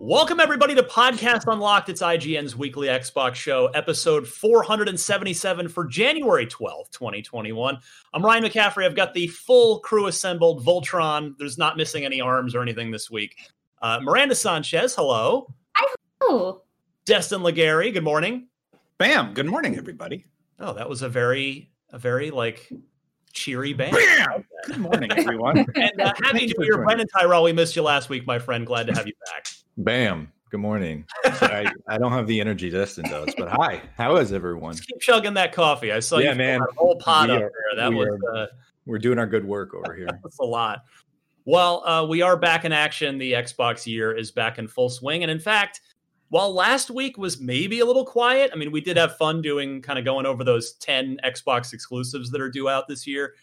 Welcome, everybody, to Podcast Unlocked. It's IGN's weekly Xbox show, episode 477 for January 12th, 2021. I'm Ryan McCaffrey. I've got the full crew assembled. Voltron, there's not missing any arms or anything this week. Uh, Miranda Sanchez, hello. Hi hello. Destin Legarie, good morning. Bam. Good morning, everybody. Oh, that was a very, a very like cheery band. Bam. Good morning, everyone. and uh, happy New Year. Brendan Tyrell. We missed you last week, my friend. Glad to have you back. Bam. Good morning. I, I don't have the energy Destin does, but hi. How is everyone? Just keep chugging that coffee. I saw Yeah, you man. whole pot We up are- there. That we was are- uh, We're doing our good work over here. That's a lot. Well, uh, we are back in action. The Xbox year is back in full swing. And in fact, while last week was maybe a little quiet, I mean, we did have fun doing kind of going over those 10 Xbox exclusives that are due out this year.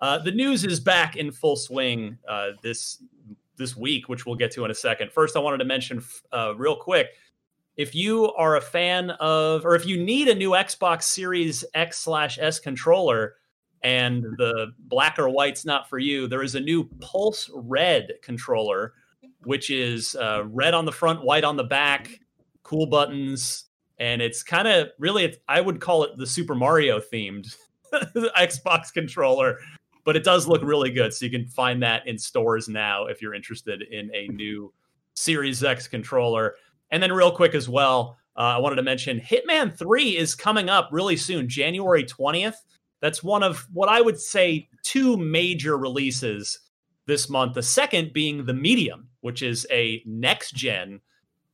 Uh, the news is back in full swing uh, this this week, which we'll get to in a second. First, I wanted to mention uh, real quick if you are a fan of, or if you need a new Xbox Series X slash S controller, and the black or white's not for you, there is a new Pulse Red controller, which is uh, red on the front, white on the back, cool buttons, and it's kind of really, it's, I would call it the Super Mario themed Xbox controller, but it does look really good. So you can find that in stores now if you're interested in a new Series X controller. And then, real quick as well, uh, I wanted to mention Hitman 3 is coming up really soon, January 20th. That's one of what I would say two major releases this month. The second being The Medium, which is a next gen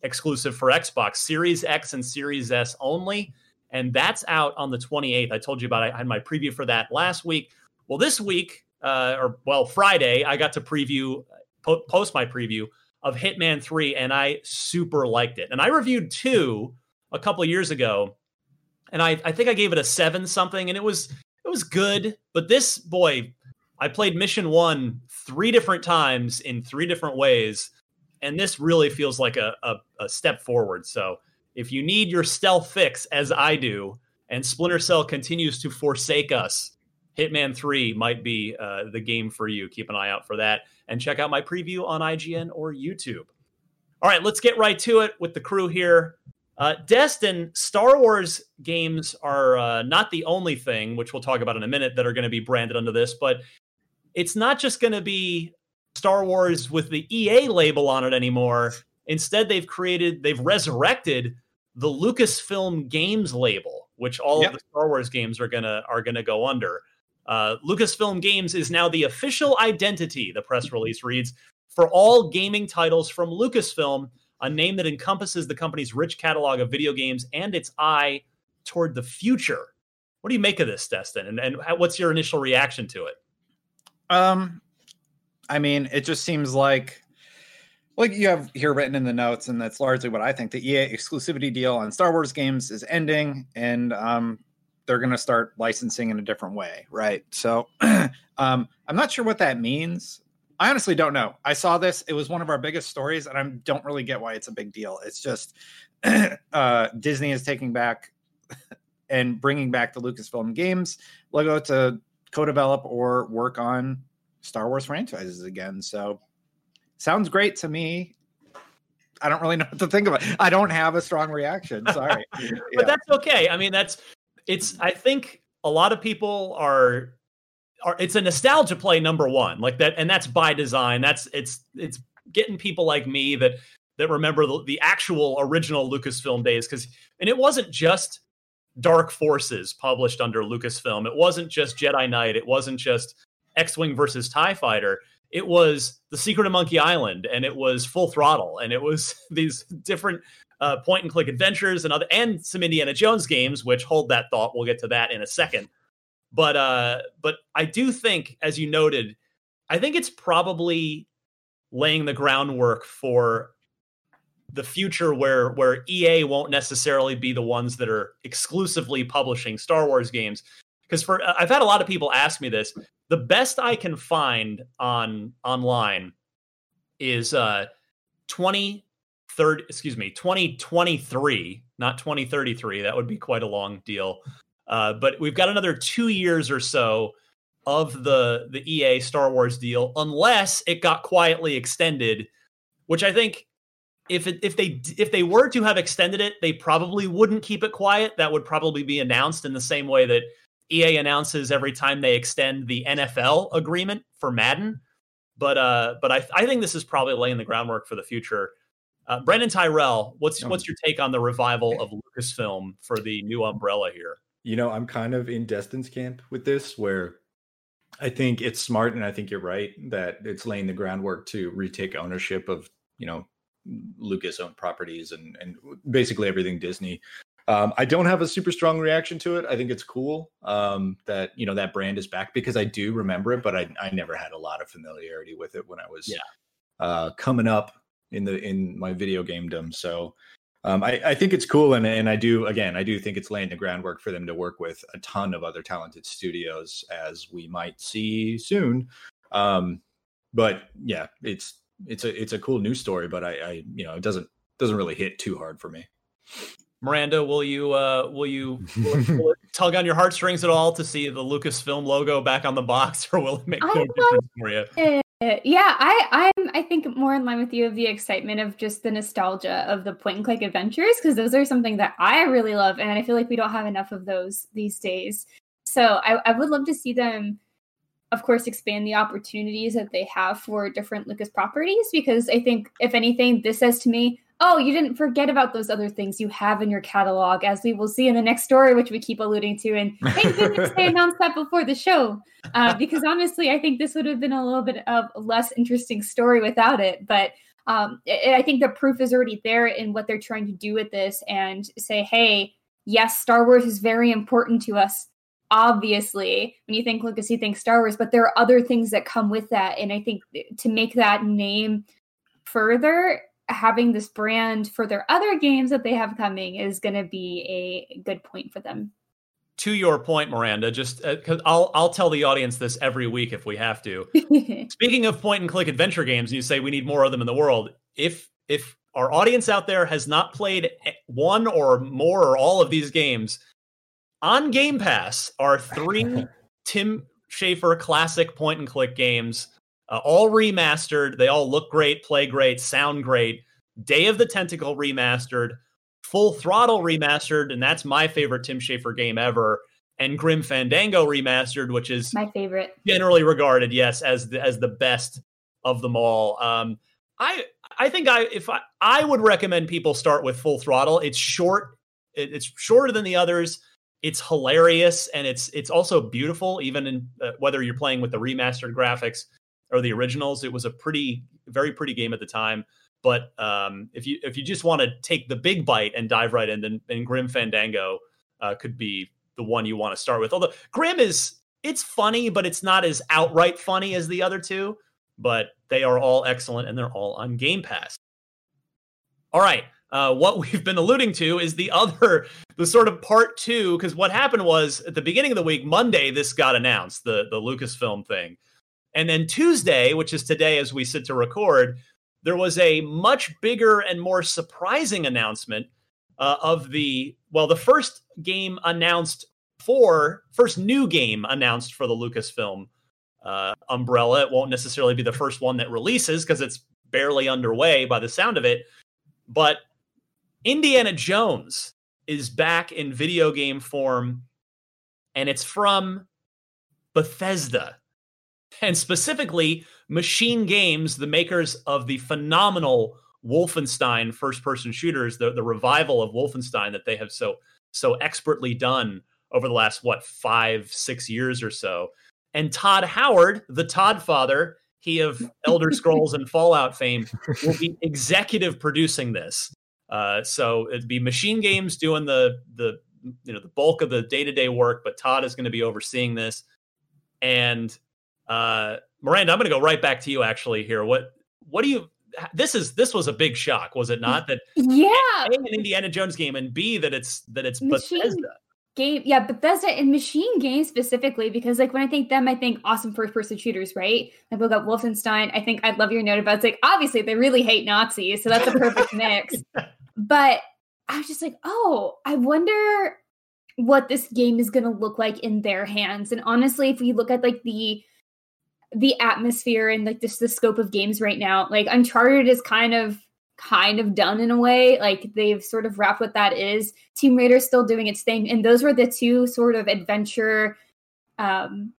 exclusive for Xbox, Series X and Series S only. And that's out on the 28th. I told you about it. I had my preview for that last week. Well, this week, uh, or well, Friday, I got to preview, po- post my preview of Hitman 3, and I super liked it. And I reviewed two a couple years ago, and I, I think I gave it a seven something, and it was it was good. But this boy, I played mission one three different times in three different ways, and this really feels like a, a, a step forward. So if you need your stealth fix, as I do, and Splinter Cell continues to forsake us, Hitman 3 might be uh, the game for you. Keep an eye out for that. And check out my preview on IGN or YouTube. All right, let's get right to it with the crew here. Uh, Destin, Star Wars games are uh, not the only thing, which we'll talk about in a minute, that are going to be branded under this, but it's not just going to be Star Wars with the EA label on it anymore. Instead, they've created, they've resurrected the Lucasfilm Games label, which all Yep. of the Star Wars games are gonna are gonna go under. Uh, Lucasfilm Games is now the official identity. The press release reads for all gaming titles from Lucasfilm, a name that encompasses the company's rich catalog of video games and its eye toward the future. What do you make of this, Destin? And, and what's your initial reaction to it? Um, I mean, it just seems like like you have here written in the notes, and that's largely what I think. The EA exclusivity deal on Star Wars games is ending, and um, they're going to start licensing in a different way, right? So, um, I'm not sure what that means. I honestly don't know. I saw this; it was one of our biggest stories, and I don't really get why it's a big deal. It's just uh, Disney is taking back and bringing back the Lucasfilm Games logo to co-develop or work on Star Wars franchises again. So sounds great to me. I don't really know what to think of it. I don't have a strong reaction. Sorry. but that's okay. I mean, that's it's. I think a lot of people are are. It's a nostalgia play number one, like that, and that's by design. That's it's it's getting people like me that that remember the, the actual original Lucasfilm days because and it wasn't just Dark Forces published under Lucasfilm. It wasn't just Jedi Knight. It wasn't just X-wing versus Tie Fighter. It was The Secret of Monkey Island, and it was Full Throttle, and it was these different uh, point and click adventures and other and some Indiana Jones games, which hold that thought. We'll get to that in a second. But uh, but I do think, as you noted, I think it's probably laying the groundwork for the future where where EA won't necessarily be the ones that are exclusively publishing Star Wars games. Because for I've had a lot of people ask me this. The best I can find on online is uh 20 30 excuse me 2023 not 2033 that would be quite a long deal. Uh, but we've got another two years or so of the the ea star wars deal unless it got quietly extended which i think if it, if they if they were to have extended it they probably wouldn't keep it quiet. That would probably be announced in the same way that ea announces every time they extend the nfl agreement for madden but uh, but I, I think this is probably laying the groundwork for the future. Uh, Brandon Tyrell, what's what's your take on the revival of Lucasfilm for the new umbrella here? You know, I'm kind of in Destin's camp with this, where I think it's smart, and I think you're right that it's laying the groundwork to retake ownership of you know Lucas owned properties and and basically everything Disney. Um, I don't have a super strong reaction to it. I think it's cool um, that you know that brand is back because I do remember it, but I, I never had a lot of familiarity with it when I was yeah. uh, coming up in the in my video gamedom. So um, I, I think it's cool, and and I do again I do think it's laying the groundwork for them to work with a ton of other talented studios as we might see soon. Um, but yeah, it's it's a it's a cool news story, but I, I you know it doesn't doesn't really hit too hard for me. Miranda, will you uh, will you will, will tug on your heartstrings at all to see the Lucasfilm logo back on the box, or will it make no difference for you? yeah, I I'm I think more in line with you of the excitement of just the nostalgia of the point and click adventures because those are something that I really love, and I feel like we don't have enough of those these days. So I, I would love to see them of course expand the opportunities that they have for different lucas properties because i think if anything this says to me oh, you didn't forget about those other things you have in your catalog, as we will see in the next story, which we keep alluding to. And thank goodness they announced that before the show, uh, because honestly, I think this would have been a little bit of a less interesting story without it. But um, I think the proof is already there in what they're trying to do with this and say, hey, yes, Star Wars is very important to us. Obviously, when you think Lucas, you think Star Wars, but there are other things that come with that. And I think to make that name further having this brand for their other games that they have coming is going to be a good point for them. To your point, Miranda, just because uh, I'll I'll tell the audience this every week if we have to. Speaking of point and click adventure games, and you say we need more of them in the world. If if our audience out there has not played one or more or all of these games, on Game Pass are three Tim Schafer classic point and click games uh, all remastered. They all look great, play great, sound great. Day of the Tentacle remastered, Full Throttle remastered, and that's my favorite Tim Schafer game ever. And Grim Fandango remastered, which is my favorite, generally regarded, yes, as the, as the best of them all. Um, I I think I if I I would recommend people start with Full Throttle. It's short, it, it's shorter than the others. It's hilarious and it's it's also beautiful, even in uh, whether you're playing with the remastered graphics or the originals. It was a pretty, very pretty game at the time. But um, if you if you just want to take the big bite and dive right in, then, Grim Fandango uh, could be the one you want to start with. Although Grim is it's funny, but it's not as outright funny as the other two. But they are all excellent and they're all on Game Pass. All right. Uh, what we've been alluding to is the other, the sort of part two, because what happened was at the beginning of the week, Monday, this got announced, the the Lucasfilm thing. And then Tuesday, which is today as we sit to record, there was a much bigger and more surprising announcement uh, of the, well, the first game announced for, first new game announced for the Lucasfilm uh, umbrella. It won't necessarily be the first one that releases because it's barely underway by the sound of it. But Indiana Jones is back in video game form, and it's from Bethesda and specifically Machine Games, the makers of the phenomenal Wolfenstein first-person shooters, the, the revival of Wolfenstein that they have so so expertly done over the last what five six years or so. And Todd Howard, the Todd father, he of Elder Scrolls and Fallout fame, will be executive producing this. Uh, so it'd be Machine Games doing the the you know the bulk of the day to day work, but Todd is going to be overseeing this. And uh, Miranda, I'm going to go right back to you actually here. What what do you this is this was a big shock, was it not? That yeah, a, an Indiana Jones game and B that it's that it's Machine Bethesda. game, yeah, Bethesda and machine games specifically, because like when I think them, I think awesome first person shooters, right? Like we got Wolfenstein. I think I'd love your note about it's like obviously they really hate Nazis, so that's a perfect mix. But I was just like, oh, I wonder what this game is going to look like in their hands. And honestly, if we look at like the the atmosphere and like just the scope of games right now, like Uncharted is kind of kind of done in a way. Like they've sort of wrapped what that is. Tomb Raider's still doing its thing, and those were the two sort of adventure, um,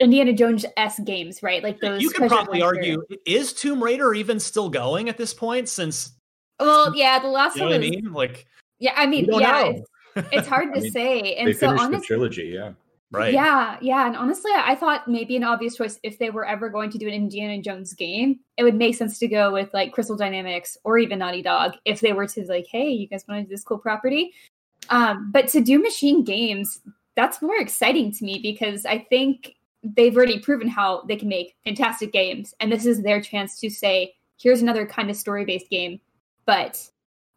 Indiana Jones s games, right? Like those. You could probably argue is Tomb Raider even still going at this point? Since well, yeah, the last you know one. what I mean? Like, yeah, I mean, yeah, it's, it's hard to I mean, say. And they so finished the trilogy, yeah. Right? Yeah, yeah. And honestly, I thought maybe an obvious choice if they were ever going to do an Indiana Jones game, it would make sense to go with like Crystal Dynamics or even Naughty Dog if they were to like, hey, you guys want to do this cool property? Um, but to do machine games, that's more exciting to me because I think they've already proven how they can make fantastic games. And this is their chance to say, here's another kind of story based game, but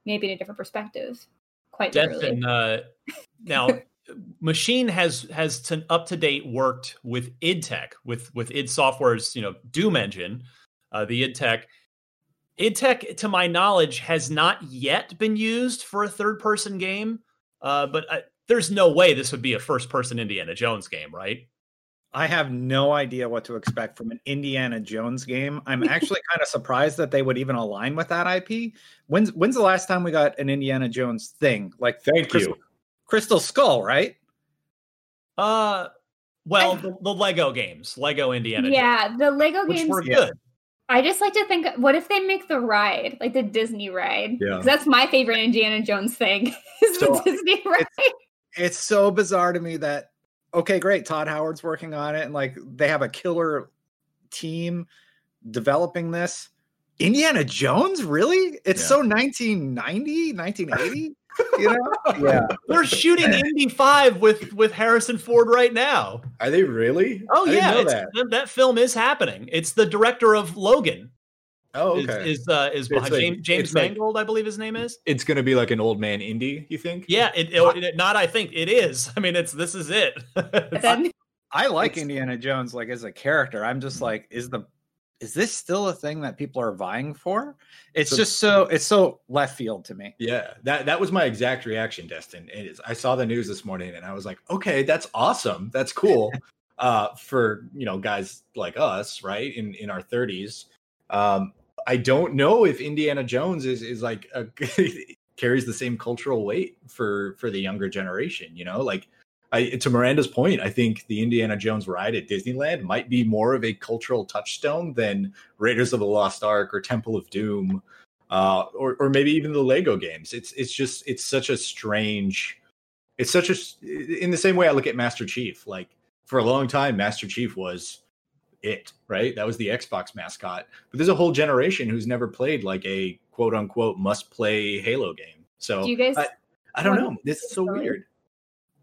maybe in a different perspective. Quite Death literally. and uh, now machine has has to, up to date worked with id tech with with id software's you know doom engine uh, the id tech id tech to my knowledge has not yet been used for a third person game uh, but uh, there's no way this would be a first person indiana jones game right I have no idea what to expect from an Indiana Jones game. I'm actually kind of surprised that they would even align with that IP. When's when's the last time we got an Indiana Jones thing? Like Thank Crystal, you. Crystal Skull, right? uh well the, the lego games lego indiana yeah, the Lego which games were good I just like to think, what if they make the ride like the Disney ride? Yeah. 'Cause that's my favorite Indiana Jones thing. Is So, the Disney ride? It's so bizarre to me that okay, great, Todd Howard's working on it, and like they have a killer team developing this. Indiana Jones, really? It's Yeah. so 1990, 1980. You know? yeah. they're shooting indy 5 with with harrison ford right now Are they really? Oh I didn't yeah, know that. that. that film is happening. It's the director of Logan. Oh, is- okay. Is uh, is behind like- James, James it's like- Mangold, I believe his name is. it's going to be like an old man Indy. You think? Yeah, it, it- it- not. I think it is. I mean, it's this is it. Then- I like It's- Indiana Jones like as a character. I'm just like, is the is this still a thing that people are vying for? It's So- just so it's so left field to me. Yeah, that that was my exact reaction, Destin. It is, I saw the news this morning and I was like, okay, that's awesome. That's cool. uh, for you know guys like us, right in in our thirties. Um, I don't know if Indiana Jones is is like a, carries the same cultural weight for for the younger generation. You know, like I, to Miranda's point, I think the Indiana Jones ride at Disneyland might be more of a cultural touchstone than Raiders of the Lost Ark or Temple of Doom, uh, or or maybe even the Lego games. It's it's just it's such a strange. It's such a in the same way I look at Master Chief. Like for a long time, Master Chief was it, right? That was the Xbox mascot. But there's a whole generation who's never played like a quote unquote must play Halo game. So Do you guys? I, I don't know. This is so weird.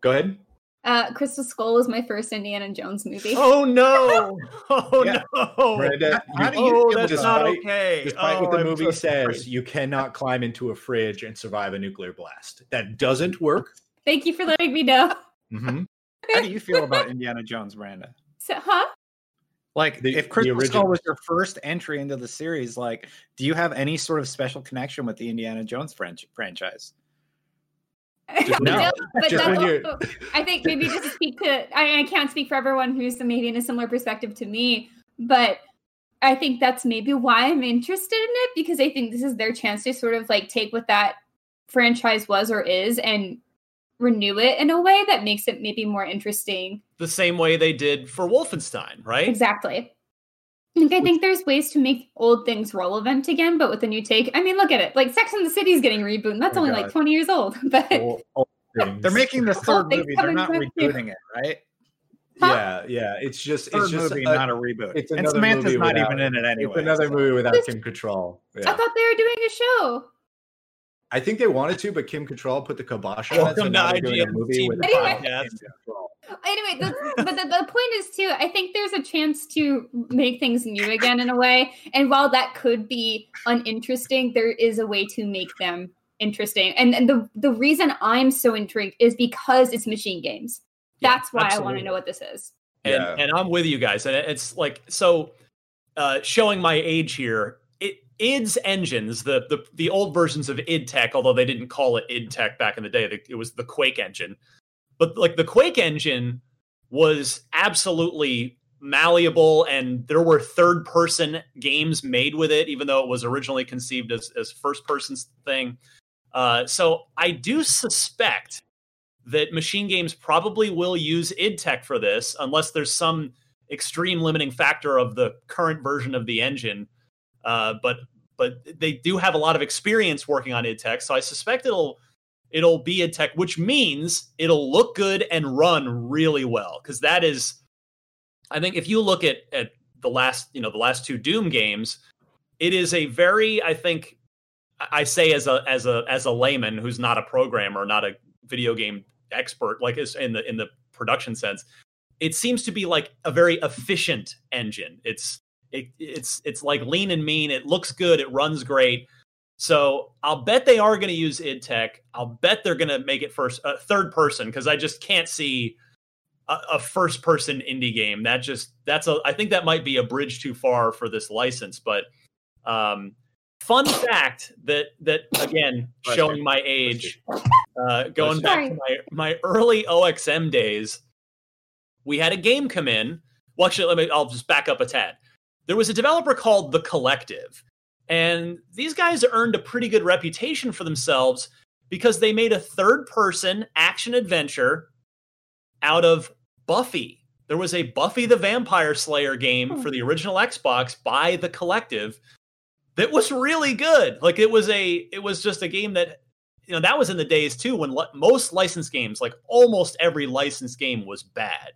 Go ahead. Uh, Crystal Skull was my first Indiana Jones movie. oh no! Oh Yeah. no! Miranda, you oh, feel that's not okay. Despite what Oh, the I'm movie so says, sorry. you cannot climb into a fridge and survive a nuclear blast. That doesn't work. Thank you for letting me know. Mhm. How do you feel about Indiana Jones, Miranda? So, huh? Like, The- if Crystal Skull original. was your first entry into the series, like, do you have any sort of special connection with the Indiana Jones franch- franchise? Just No, but just that's also, I think maybe just to speak to I, I can't speak for everyone who's maybe in a similar perspective to me, but I think that's maybe why I'm interested in it because I think this is their chance to sort of like take what that franchise was or is and renew it in a way that makes it maybe more interesting. the same way they did for Wolfenstein, right? Exactly. Like I think there's ways to make old things relevant again, but with a new take. I mean, look at it. Like Sex and the City is getting rebooted. and That's Oh, only God. like 20 years old. But Old- old. They're making the third movie. They're not rebooting it, right? Huh? Yeah, yeah. It's just Third it's just movie, a- not a reboot. it's and Samantha's not without- even in it anyway. it's another so- movie without Kim Cattrall. I thought they were doing a show. I think they wanted to, but Kim Cattrall put the kibosh on it. So now they're doing a movie with Anyway. podcast. Kim Anyway, the, but the, the point is too. I think there's a chance to make things new again in a way. And while that could be uninteresting, there is a way to make them interesting. And, and the the reason I'm so intrigued is because it's machine games. That's why I want to know what this is. And yeah. and I'm with you guys. And it's like so uh showing my age here. Id's engines, the the the old versions of id Tech, although they didn't call it id Tech back in the day, it was the Quake engine. But like the Quake engine was absolutely malleable and there were third person games made with it even though it was originally conceived as, as first person thing uh, so i do suspect that machine games probably will use id tech for this unless there's some extreme limiting factor of the current version of the engine uh, but but they do have a lot of experience working on id tech so i suspect it'll it'll be id tech which means it'll look good and run really well because that is I think if you look at at the last, you know, the last two Doom games, it is a very, I think, I say as a as a as a layman who's not a programmer, not a video game expert, like in the in the production sense, it seems to be like a very efficient engine. It's it, it's it's like lean and mean. It looks good. It runs great. So I'll bet they are going to use id Tech. I'll bet they're going to make it first uh, third person because I just can't see a, a first person Indy game. That just that's a I think that might be a bridge too far for this license. But um, fun fact that that again showing my age, uh, going back to my my early OXM days, we had a game come in. Well, actually, let me. I'll just back up a tad. There was a developer called The Collective, and these guys earned a pretty good reputation for themselves because they made a third person action adventure out of Buffy. There was a Buffy the Vampire Slayer game hmm. for the original Xbox by the Collective that was really good. Like it was a it was just a game that you know that was in the days too when le- most licensed games, like almost every licensed game was bad.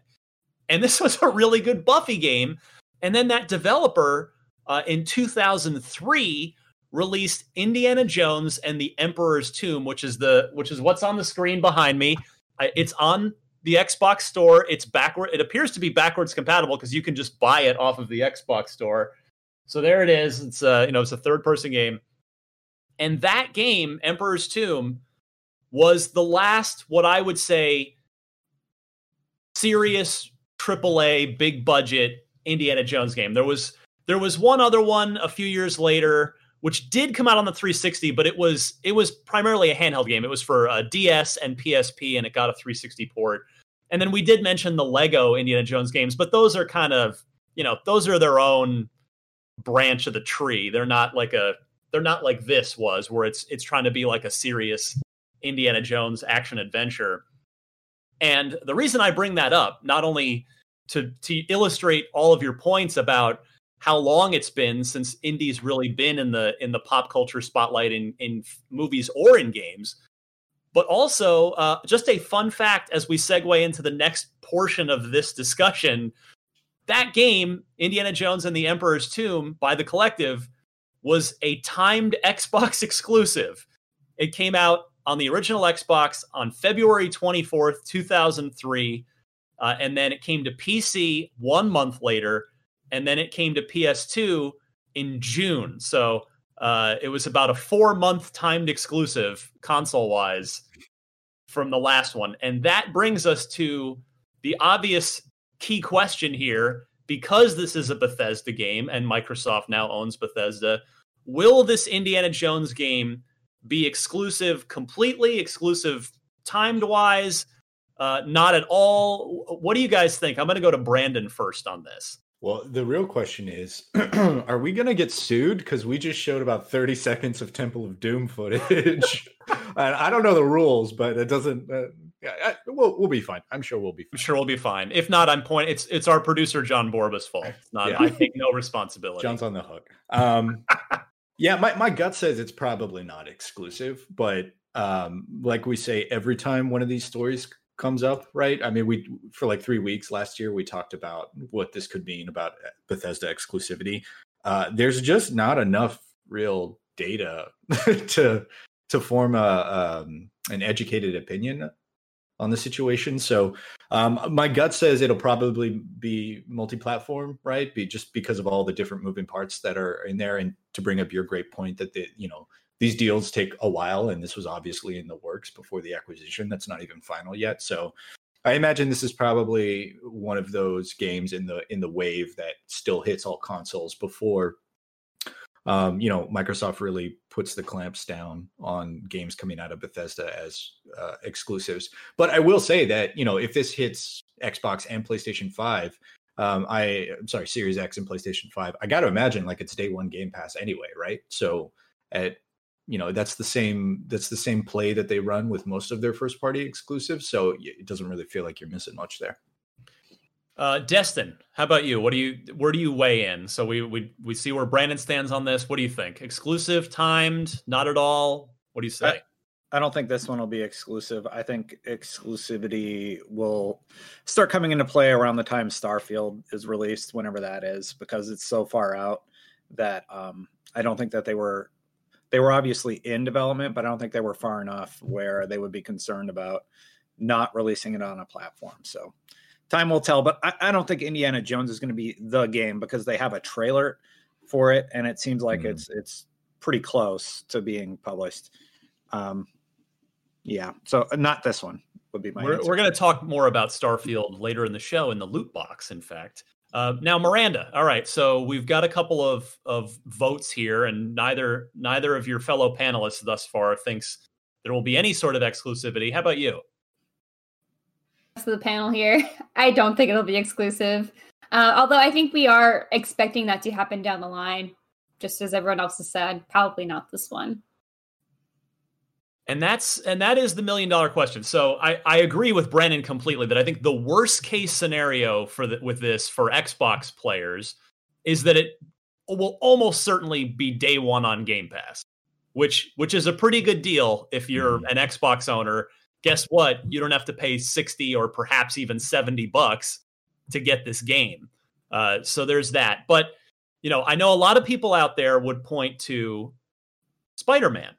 And this was a really good Buffy game. And then that developer uh, in 2003 released Indiana Jones and the Emperor's Tomb, which is the which is what's on the screen behind me. It's on the Xbox store. It's backward. It appears to be backwards compatible because you can just buy it off of the Xbox store. So there it is. It's a uh, you know it's a third person game, and that game, Emperor's Tomb, was the last what I would say serious AAA big budget Indiana Jones game. There was there was one other one a few years later which did come out on the 360, but it was it was primarily a handheld game. It was for uh, DS and PSP, and it got a 360 port. And then we did mention the Lego Indiana Jones games, but those are kind of you know those are their own branch of the tree. They're not like a they're not like this was, where it's it's trying to be like a serious Indiana Jones action adventure. And the reason I bring that up, not only to to illustrate all of your points about how long it's been since Indy's really been in the in the pop culture spotlight in in movies or in games. But also uh, just a fun fact as we segue into the next portion of this discussion that game indiana jones and the emperor's tomb by the collective was a timed xbox exclusive. It came out on the original xbox on february 24th 2003 uh, and then it came to pc one month later and then it came to PS2 in June. So uh, it was about a four month timed exclusive console wise from the last one. And that brings us to the obvious key question here because this is a Bethesda game and Microsoft now owns Bethesda. Will this Indiana Jones game be exclusive completely, exclusive timed wise? Uh, not at all. What do you guys think? I'm going to go to Brandon first on this. Well, the real question is are we going to get sued? Because we just showed about 30 seconds of Temple of Doom footage. and I don't know the rules, but it doesn't. Uh, I, we'll, we'll be fine. I'm sure we'll be fine. I'm sure we'll be fine. If not, I'm point. It's it's our producer John Borba's fault. It's not. Yeah. I take no responsibility. John's on the hook. Um, yeah, my my gut says it's probably not exclusive, but um, like we say every time one of these stories comes up, right? I mean, we for like three weeks last year we talked about what this could mean about uh, Bethesda exclusivity. Uh, there's just not enough real data to to form a um, an educated opinion on the situation. So um, my gut says it'll probably be multi-platform, right? Be just because of all the different moving parts that are in there. And to bring up your great point that the you know these deals take a while, and this was obviously in the works before the acquisition. That's not even final yet. So I imagine this is probably one of those games in the in the wave that still hits all consoles before um, you know, Microsoft really puts the clamps down on games coming out of Bethesda as uh, exclusives. But I will say that you know, if this hits Xbox and PlayStation Five, um, I I'm sorry, Series X and PlayStation Five, I got to imagine like it's day one Game Pass anyway, right? So at you know that's the same that's the same play that they run with most of their first party exclusives so it doesn't really feel like you're missing much there uh, Destin, how about you? What do you where do you weigh in? So we we we see where Brandon stands on this. What do you think? Exclusive, timed, not at all? What do you say? I, I don't think this one will be exclusive. I think exclusivity will start coming into play around the time Starfield is released, whenever that is, because it's so far out that um, I don't think that they were they were obviously in development, but I don't think they were far enough where they would be concerned about not releasing it on a platform. So time will tell. But I, I don't think Indiana Jones is going to be the game because they have a trailer for it, and it seems like mm. it's it's pretty close to being published. Um, yeah, so uh, not this one would be my. We're, we're going to talk more about Starfield later in the show in the loot box. In fact, uh, now Miranda. All right, so we've got a couple of of votes here, and neither neither of your fellow panelists thus far thinks there will be any sort of exclusivity. How about you? of the panel here. I don't think it'll be exclusive. Uh, although I think we are expecting that to happen down the line, just as everyone else has said. Probably not this one. And that's and that is the million dollar question. So I, I agree with Brennan completely that I think the worst case scenario for the, with this for Xbox players is that it will almost certainly be day one on Game Pass, which which is a pretty good deal if you're mm-hmm. an Xbox owner guess what? You don't have to pay 60 or perhaps even 70 bucks to get this game. Uh, so there's that. But, you know, I know a lot of people out there would point to Spider Man.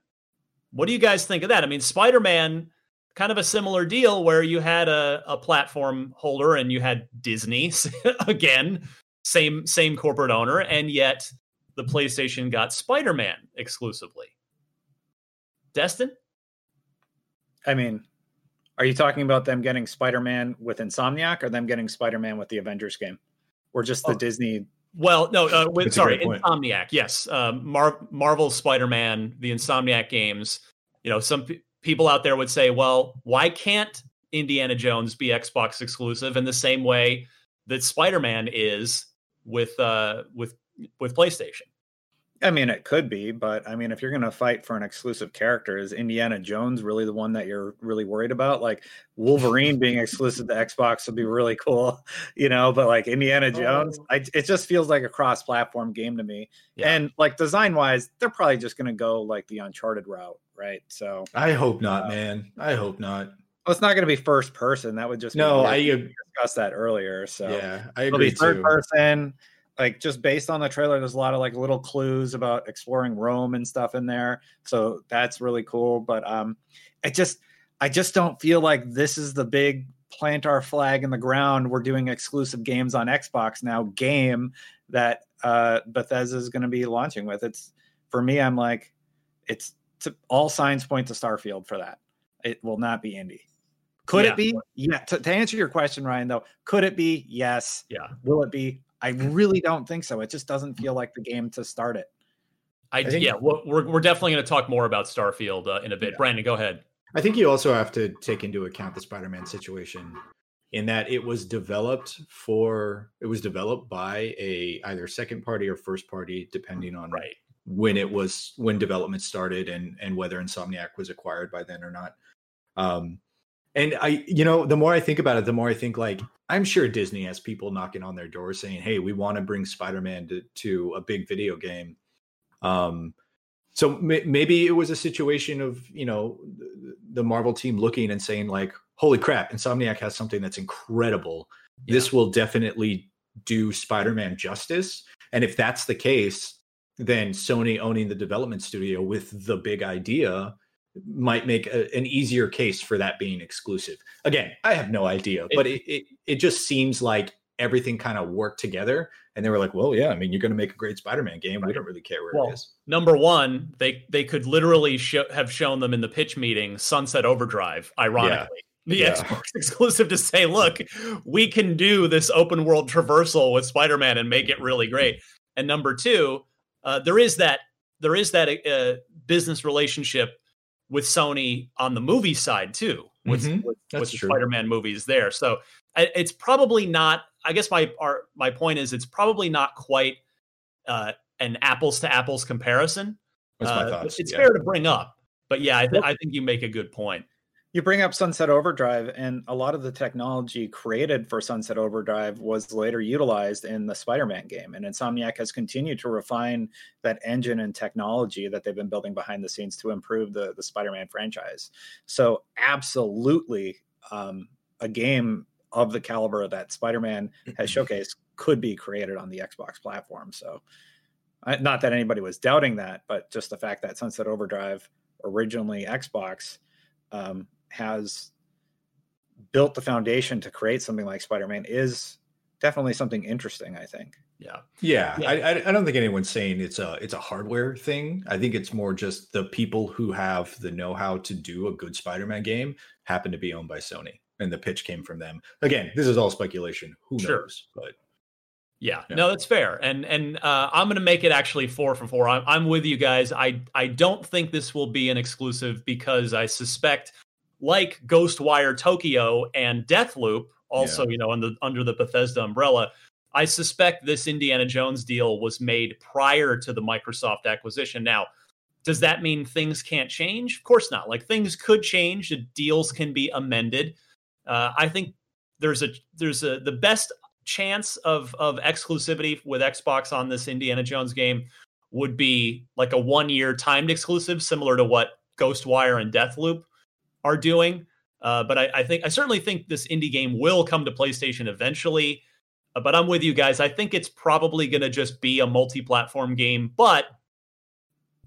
What do you guys think of that? I mean, Spider Man, kind of a similar deal where you had a, a platform holder and you had Disney, again, same same corporate owner, and yet the PlayStation got Spider Man exclusively. Destin? I mean, are you talking about them getting Spider-Man with Insomniac, or them getting Spider-Man with the Avengers game, or just the oh. Disney? Well, no, uh, with, sorry, Insomniac. Yes, um, Mar- Marvel Spider-Man, the Insomniac games. You know, some p- people out there would say, well, why can't Indiana Jones be Xbox exclusive in the same way that Spider-Man is with uh, with with PlayStation? I mean, it could be, but I mean, if you're going to fight for an exclusive character, is Indiana Jones really the one that you're really worried about? Like Wolverine being exclusive to Xbox would be really cool, you know. But like Indiana Jones, oh. I, it just feels like a cross-platform game to me. Yeah. And like design-wise, they're probably just going to go like the Uncharted route, right? So I hope not, uh, man. I hope not. Well, it's not going to be first person. That would just no. I discussed that earlier. So yeah, I agree. It'll be third too. person like just based on the trailer there's a lot of like little clues about exploring rome and stuff in there. So that's really cool but um i just i just don't feel like this is the big plant our flag in the ground. We're doing exclusive games on xbox now game that uh bethesda is going to be launching with. It's for me i'm like it's to, all signs point to starfield for that. It will not be Indy. Could yeah. it be? Yeah. To, to answer your question ryan though could it be? Yes. Yeah. Will it be I really don't think so. It just doesn't feel like the game to start it. I, I think, yeah, we're we're definitely going to talk more about Starfield uh, in a bit. Yeah. Brandon, go ahead. I think you also have to take into account the Spider-Man situation in that it was developed for it was developed by a either second party or first party depending on right when it was when development started and and whether Insomniac was acquired by then or not. Um and I you know the more I think about it the more I think like I'm sure Disney has people knocking on their door saying, "Hey, we want to bring Spider-Man to, to a big video game." Um, so m- maybe it was a situation of you know the, Marvel team looking and saying like, "Holy crap, Insomniac has something that's incredible. Yeah. This will definitely do Spider-Man justice." And if that's the case, then Sony owning the development studio with the big idea might make a, an easier case for that being exclusive. Again, I have no idea, but it, it, it just seems like everything kind of worked together. And they were like, well, yeah, I mean, you're going to make a great Spider-Man game. We don't really care where Well, it is. Number one, they they could literally have shown them in the pitch meeting Sunset Overdrive. Ironically, the Yeah. Xbox exclusive to say, look, we can do this open world traversal with Spider-Man and make it really great. And number two, uh, there is that there is that uh, business relationship with Sony on the movie side too, with Mhm. with, with the true. Spider-Man movies there. So it's probably not. I guess my our, my point is, it's probably not quite uh, an apples to apples comparison. That's my Uh. It's yeah. fair to bring up, but yeah, I, th- I think you make a good point. You bring up Sunset Overdrive, and a lot of the technology created for Sunset Overdrive was later utilized in the Spider Man game. And Insomniac has continued to refine that engine and technology that they've been building behind the scenes to improve the, the Spider Man franchise. So, absolutely, um, a game of the caliber that Spider Man has showcased could be created on the Xbox platform. So, not that anybody was doubting that, but just the fact that Sunset Overdrive, originally Xbox, um, has built the foundation to create something like Spider-Man is definitely something interesting. I think. Yeah, Yeah, Yeah. I, I I don't think anyone's saying it's a it's a hardware thing. I think it's more just the people who have the know-how to do a good Spider-Man game happen to be owned by Sony, and the pitch came from them. Again, this is all speculation. Who Sure. knows? But yeah, Yeah. no, that's fair. And and uh, I'm going to make it actually four for four. I'm, I'm with you guys. I I don't think this will be an exclusive because I suspect, like Ghostwire Tokyo and Deathloop, also you know under under the Bethesda umbrella. I suspect this Indiana Jones deal was made prior to the Microsoft acquisition. Now, does that mean things can't change? Of course not. Like things could change. The deals can be amended. Uh, I think there's a there's a the best chance of of exclusivity with Xbox on this Indiana Jones game would be like a one year timed exclusive, similar to what Ghostwire and Deathloop are doing. Uh, but I, I think I certainly think this Indy game will come to PlayStation eventually. Uh, but I'm with you guys. I think it's probably going to just be a multi-platform game, but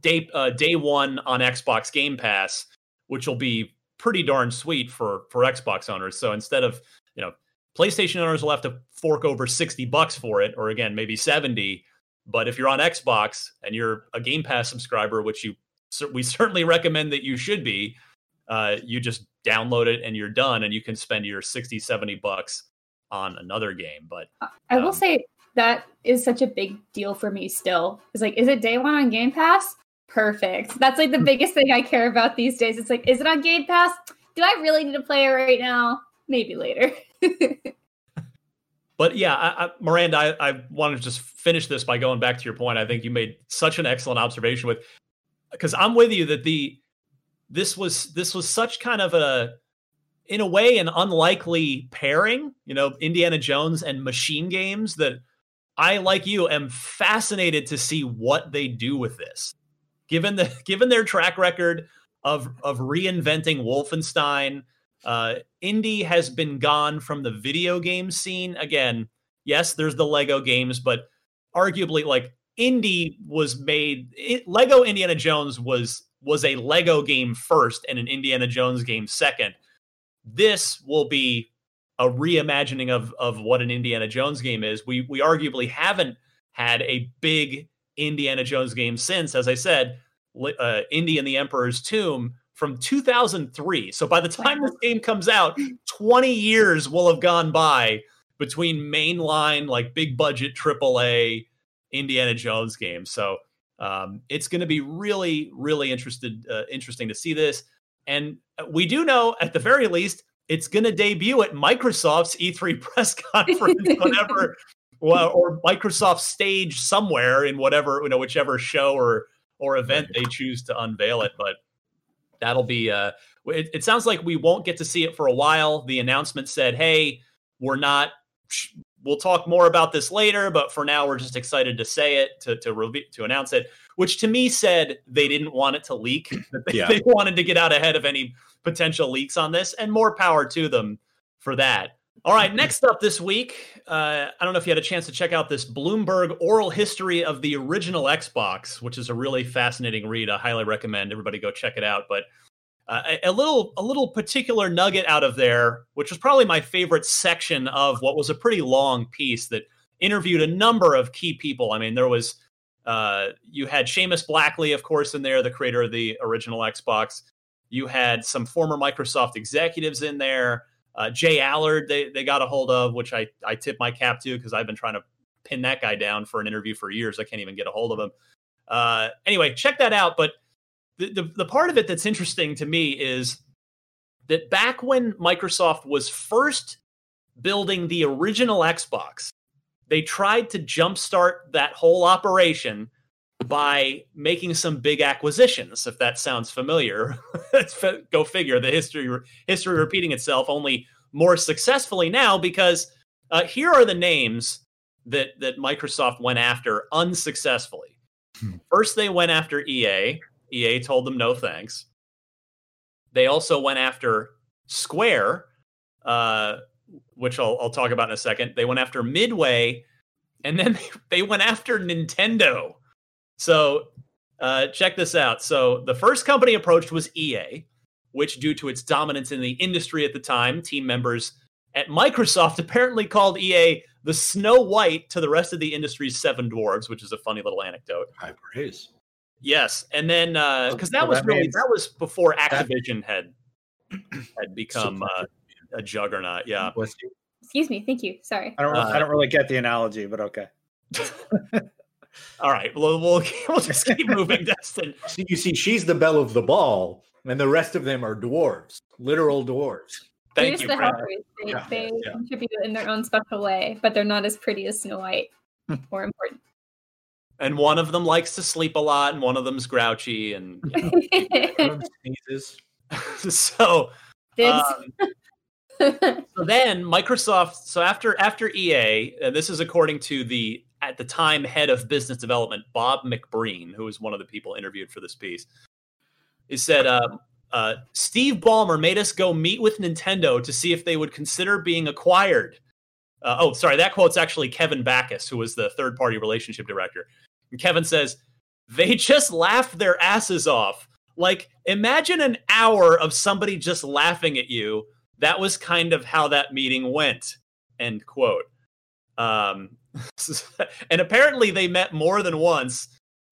day uh, day one on Xbox Game Pass, which will be pretty darn sweet for for Xbox owners. So instead of you know PlayStation owners will have to fork over 60 bucks for it, or again, maybe 70. But if you're on Xbox and you're a Game Pass subscriber, which you we certainly recommend that you should be, uh, you just download it and you're done, and you can spend your 60, 70 bucks on another game. But I will Um, say that is such a big deal for me still. It's like, is it day one on Game Pass? Perfect. That's like the biggest thing I care about these days. It's like, is it on Game Pass? Do I really need to play it right now? Maybe later. But yeah, I, I, Miranda, I, I want to just finish this by going back to your point. I think you made such an excellent observation with because I'm with you that the this was this was such kind of a in a way an unlikely pairing, you know, Indiana Jones and machine games that I like you am fascinated to see what they do with this. Given the given their track record of of reinventing Wolfenstein, uh, Indy has been gone from the video game scene. Again, yes, there's the Lego games, but arguably, like Indy was made. It, Lego Indiana Jones was was a Lego game first and an Indiana Jones game second. This will be a reimagining of of what an Indiana Jones game is. We we arguably haven't had a big Indiana Jones game since, as I said, uh, Indy and the Emperor's Tomb from 2003. So by the time this game comes out, 20 years will have gone by between mainline, like big budget AAA Indiana Jones games. So um, it's going to be really, really interested, uh, interesting to see this. And we do know, at the very least, it's going to debut at Microsoft's E3 press conference, whatever, well, or Microsoft stage somewhere in whatever, you know, whichever show or or event they choose to unveil it. But that'll be uh it, it sounds like we won't get to see it for a while the announcement said hey we're not we'll talk more about this later but for now we're just excited to say it to to to announce it which to me said they didn't want it to leak that they, Yeah. they wanted to get out ahead of any potential leaks on this and more power to them for that all right next up this week uh, i don't know if you had a chance to check out this bloomberg oral history of the original xbox which is a really fascinating read i highly recommend everybody go check it out but uh, a, little a little particular nugget out of there, which was probably my favorite section of what was a pretty long piece that interviewed a number of key people. I mean, there was uh, you had Seamus Blackley, of course, in there, the creator of the original Xbox. You had some former Microsoft executives in there. Uh, J Allard, they, they got a hold of, which I, I tip my cap to because I've been trying to pin that guy down for an interview for years. I can't even get a hold of him. Uh, anyway, check that out. But the, the, the part of it that's interesting to me is that back when Microsoft was first building the original Xbox, they tried to jumpstart that whole operation by making some big acquisitions. If that sounds familiar, go figure. The history history repeating itself, only more successfully now because uh, here are the names that that Microsoft went after unsuccessfully. Hmm. First, they went after EA. EA told them no thanks. They also went after Square, uh, which I'll, I'll talk about in a second. They went after Midway, and then they went after Nintendo. So uh, check this out. So the first company approached was EA, which, due to its dominance in the industry at the time, team members at Microsoft apparently called EA the Snow White to the rest of the industry's Seven Dwarves, which is a funny little anecdote. High praise. Yes, and then because uh, that was that really that was before Activision had had become uh, a juggernaut. Yeah. Excuse me. Thank you. Sorry. I don't. Uh, I don't really get the analogy, but okay. All right, we'll, we'll, we'll just keep moving, Destin. So you see, she's the belle of the ball, and the rest of them are dwarves, literal dwarves. Thank you. The They, yeah, they yeah. contribute in their own special way, but they're not as pretty as Snow White. or important. And one of them likes to sleep a lot, and one of them's grouchy, and you know. sneezes. so, um, so then Microsoft. So after after EA, and this is according to the at the time head of business development Bob McBreen, who was one of the people interviewed for this piece. He said, um, uh, Steve Ballmer made us go meet with Nintendo to see if they would consider being acquired. Uh, oh, sorry, that quote's actually Kevin Bachus, who was the third party relationship director. And Kevin says, they just laughed their asses off. Like, imagine an hour of somebody just laughing at you. That was kind of how that meeting went. End quote. Um, and apparently they met more than once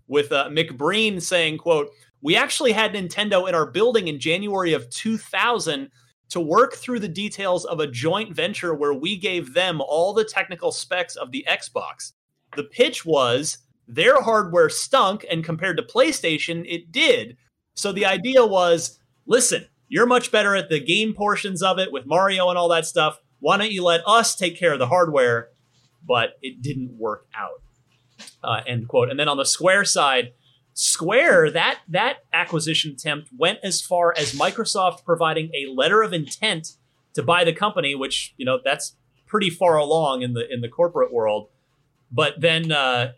with uh, McBreen saying, quote, we actually had Nintendo in our building in January of 2000 to work through the details of a joint venture where we gave them all the technical specs of the Xbox. The pitch was their hardware stunk, and compared to PlayStation, it did. So the idea was listen, you're much better at the game portions of it with Mario and all that stuff. Why don't you let us take care of the hardware? But it didn't work out. Uh, end quote. And then on the Square side, Square, that that acquisition attempt went as far as Microsoft providing a letter of intent to buy the company, which you know that's pretty far along in the in the corporate world. But then, uh,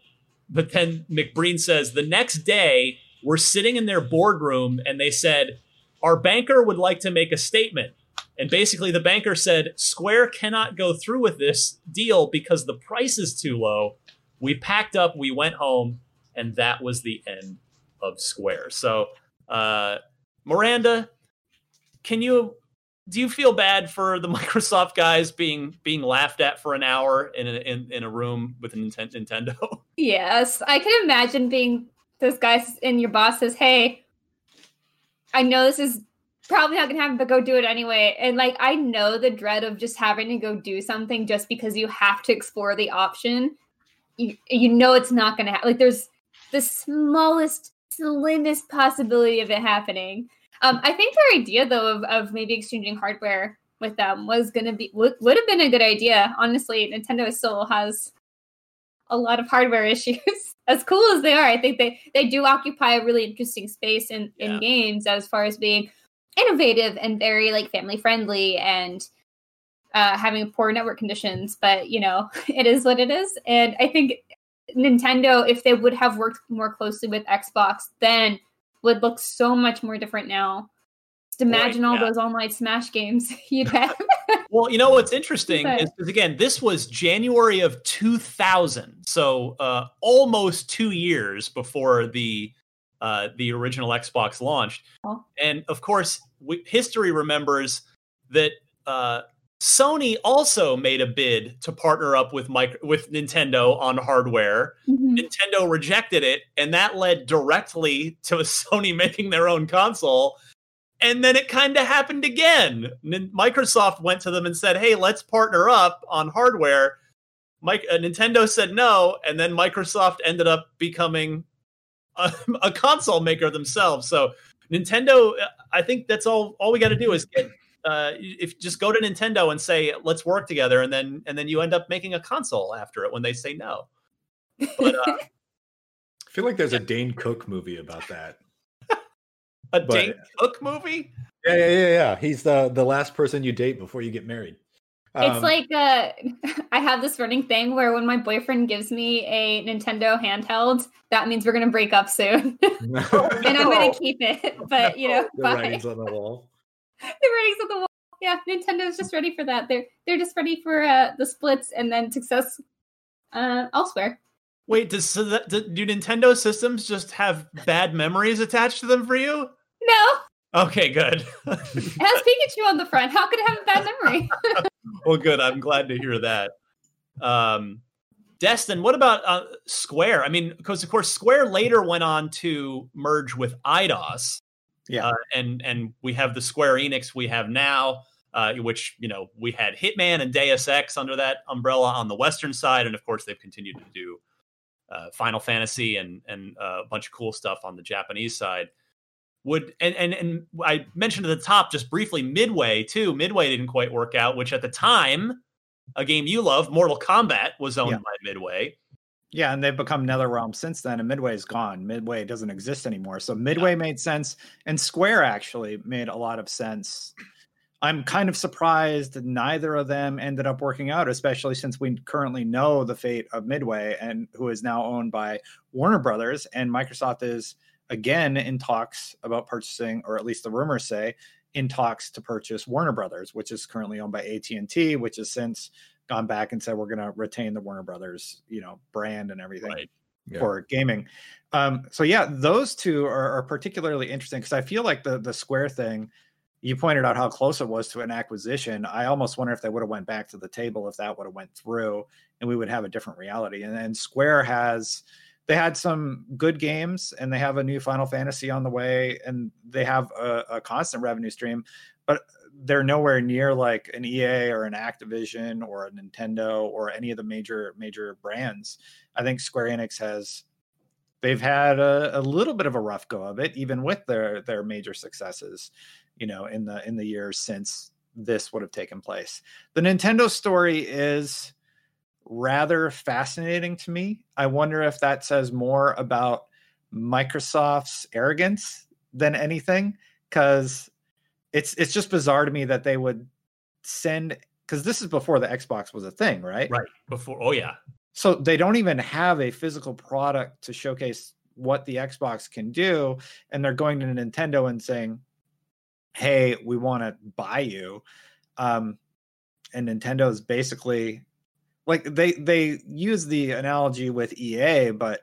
but then McBreen says the next day we're sitting in their boardroom and they said our banker would like to make a statement. And basically, the banker said Square cannot go through with this deal because the price is too low. We packed up, we went home, and that was the end of Square. So, uh, Miranda, can you do you feel bad for the Microsoft guys being being laughed at for an hour in a, in, in a room with a Nintendo? Yes, I can imagine being those guys and your boss says, "Hey, I know this is probably not gonna happen, but go do it anyway." And like, I know the dread of just having to go do something just because you have to explore the option. You, you know it's not gonna happen. Like, there's the smallest, slimmest possibility of it happening. Um, I think their idea, though, of, of maybe exchanging hardware with them was going to be would, would have been a good idea. Honestly, Nintendo still has a lot of hardware issues. as cool as they are, I think they they do occupy a really interesting space in yeah. in games as far as being innovative and very like family friendly and uh, having poor network conditions. But you know, it is what it is, and I think Nintendo, if they would have worked more closely with Xbox, then would look so much more different now. Just imagine right, all yeah. those online Smash games you'd have. well, you know what's interesting is, is, again, this was January of 2000, so uh, almost two years before the uh, the original Xbox launched. Oh. And of course, we, history remembers that uh, Sony also made a bid to partner up with micro, with Nintendo on hardware. Mhm. Nintendo rejected it, and that led directly to Sony making their own console. And then it kind of happened again. Microsoft went to them and said, "Hey, let's partner up on hardware." Mike, uh, Nintendo said no, and then Microsoft ended up becoming a, a console maker themselves. So Nintendo, uh, I think that's all. All we got to do is get uh, if just go to Nintendo and say let's work together, and then and then you end up making a console after it when they say no. But uh, I feel like there's a Dane Cook movie about that. a But- Dane Cook movie. Yeah, yeah, yeah, yeah. He's the the last person you date before you get married. It's Um, like uh, I have this running thing where when my boyfriend gives me a Nintendo handheld, that means we're gonna break up soon, and I'm gonna keep it. But you know, the bye. writings on the wall. the writings on the wall. Yeah, Nintendo's just ready for that. They're they're just ready for uh, the splits and then success uh, elsewhere. Wait, does so that, do, do Nintendo systems just have bad memories attached to them for you? No, Okay, good. it has Pikachu on the front. How could it have a bad memory? well, good. I'm glad to hear that. Um, Destin, what about uh, Square? I mean, because of course Square later went on to merge with Eidos. Yeah. uh, and and we have the Square Enix we have now, uh, which you know we had Hitman and Deus Ex under that umbrella on the Western side, and of course they've continued to do uh, Final Fantasy and and uh, a bunch of cool stuff on the Japanese side. Would and and and I mentioned at the top just briefly Midway too. Midway didn't quite work out, which at the time, a game you love, Mortal Kombat, was owned Yeah. by Midway. Yeah, and they've become NetherRealm since then, and Midway's gone. Midway doesn't exist anymore. So Midway made sense, and Square actually made a lot of sense. I'm kind of surprised neither of them ended up working out, especially since we currently know the fate of Midway, and who is now owned by Warner Brothers, and Microsoft is again in talks about purchasing, or at least the rumors say, in talks to purchase Warner Brothers, which is currently owned by AT and T, which has since gone back and said we're going to retain the Warner Brothers, you know, brand and everything Right. Yeah. for gaming. Um, so yeah, those two are, are particularly interesting because I feel like the the Square thing. You pointed out how close it was to an acquisition. I almost wonder if they would have went back to the table if that would have went through, and we would have a different reality. And then Square has they had some good games, and they have a new Final Fantasy on the way, and they have a, a constant revenue stream, but they're nowhere near like an EA or an Activision or a Nintendo or any of the major major brands. I think Square Enix has they've had a, a little bit of a rough go of it, even with their their major successes, you know, in the in the years since this would have taken place. The Nintendo story is rather fascinating to me. I wonder if that says more about Microsoft's arrogance than anything, because it's it's just bizarre to me that they would send because this is before the Xbox was a thing, right? Right. Before oh yeah. So they don't even have a physical product to showcase what the Xbox can do. And they're going to Nintendo and saying, Hey, we want to buy you. Um, and Nintendo is basically like they they use the analogy with EA, but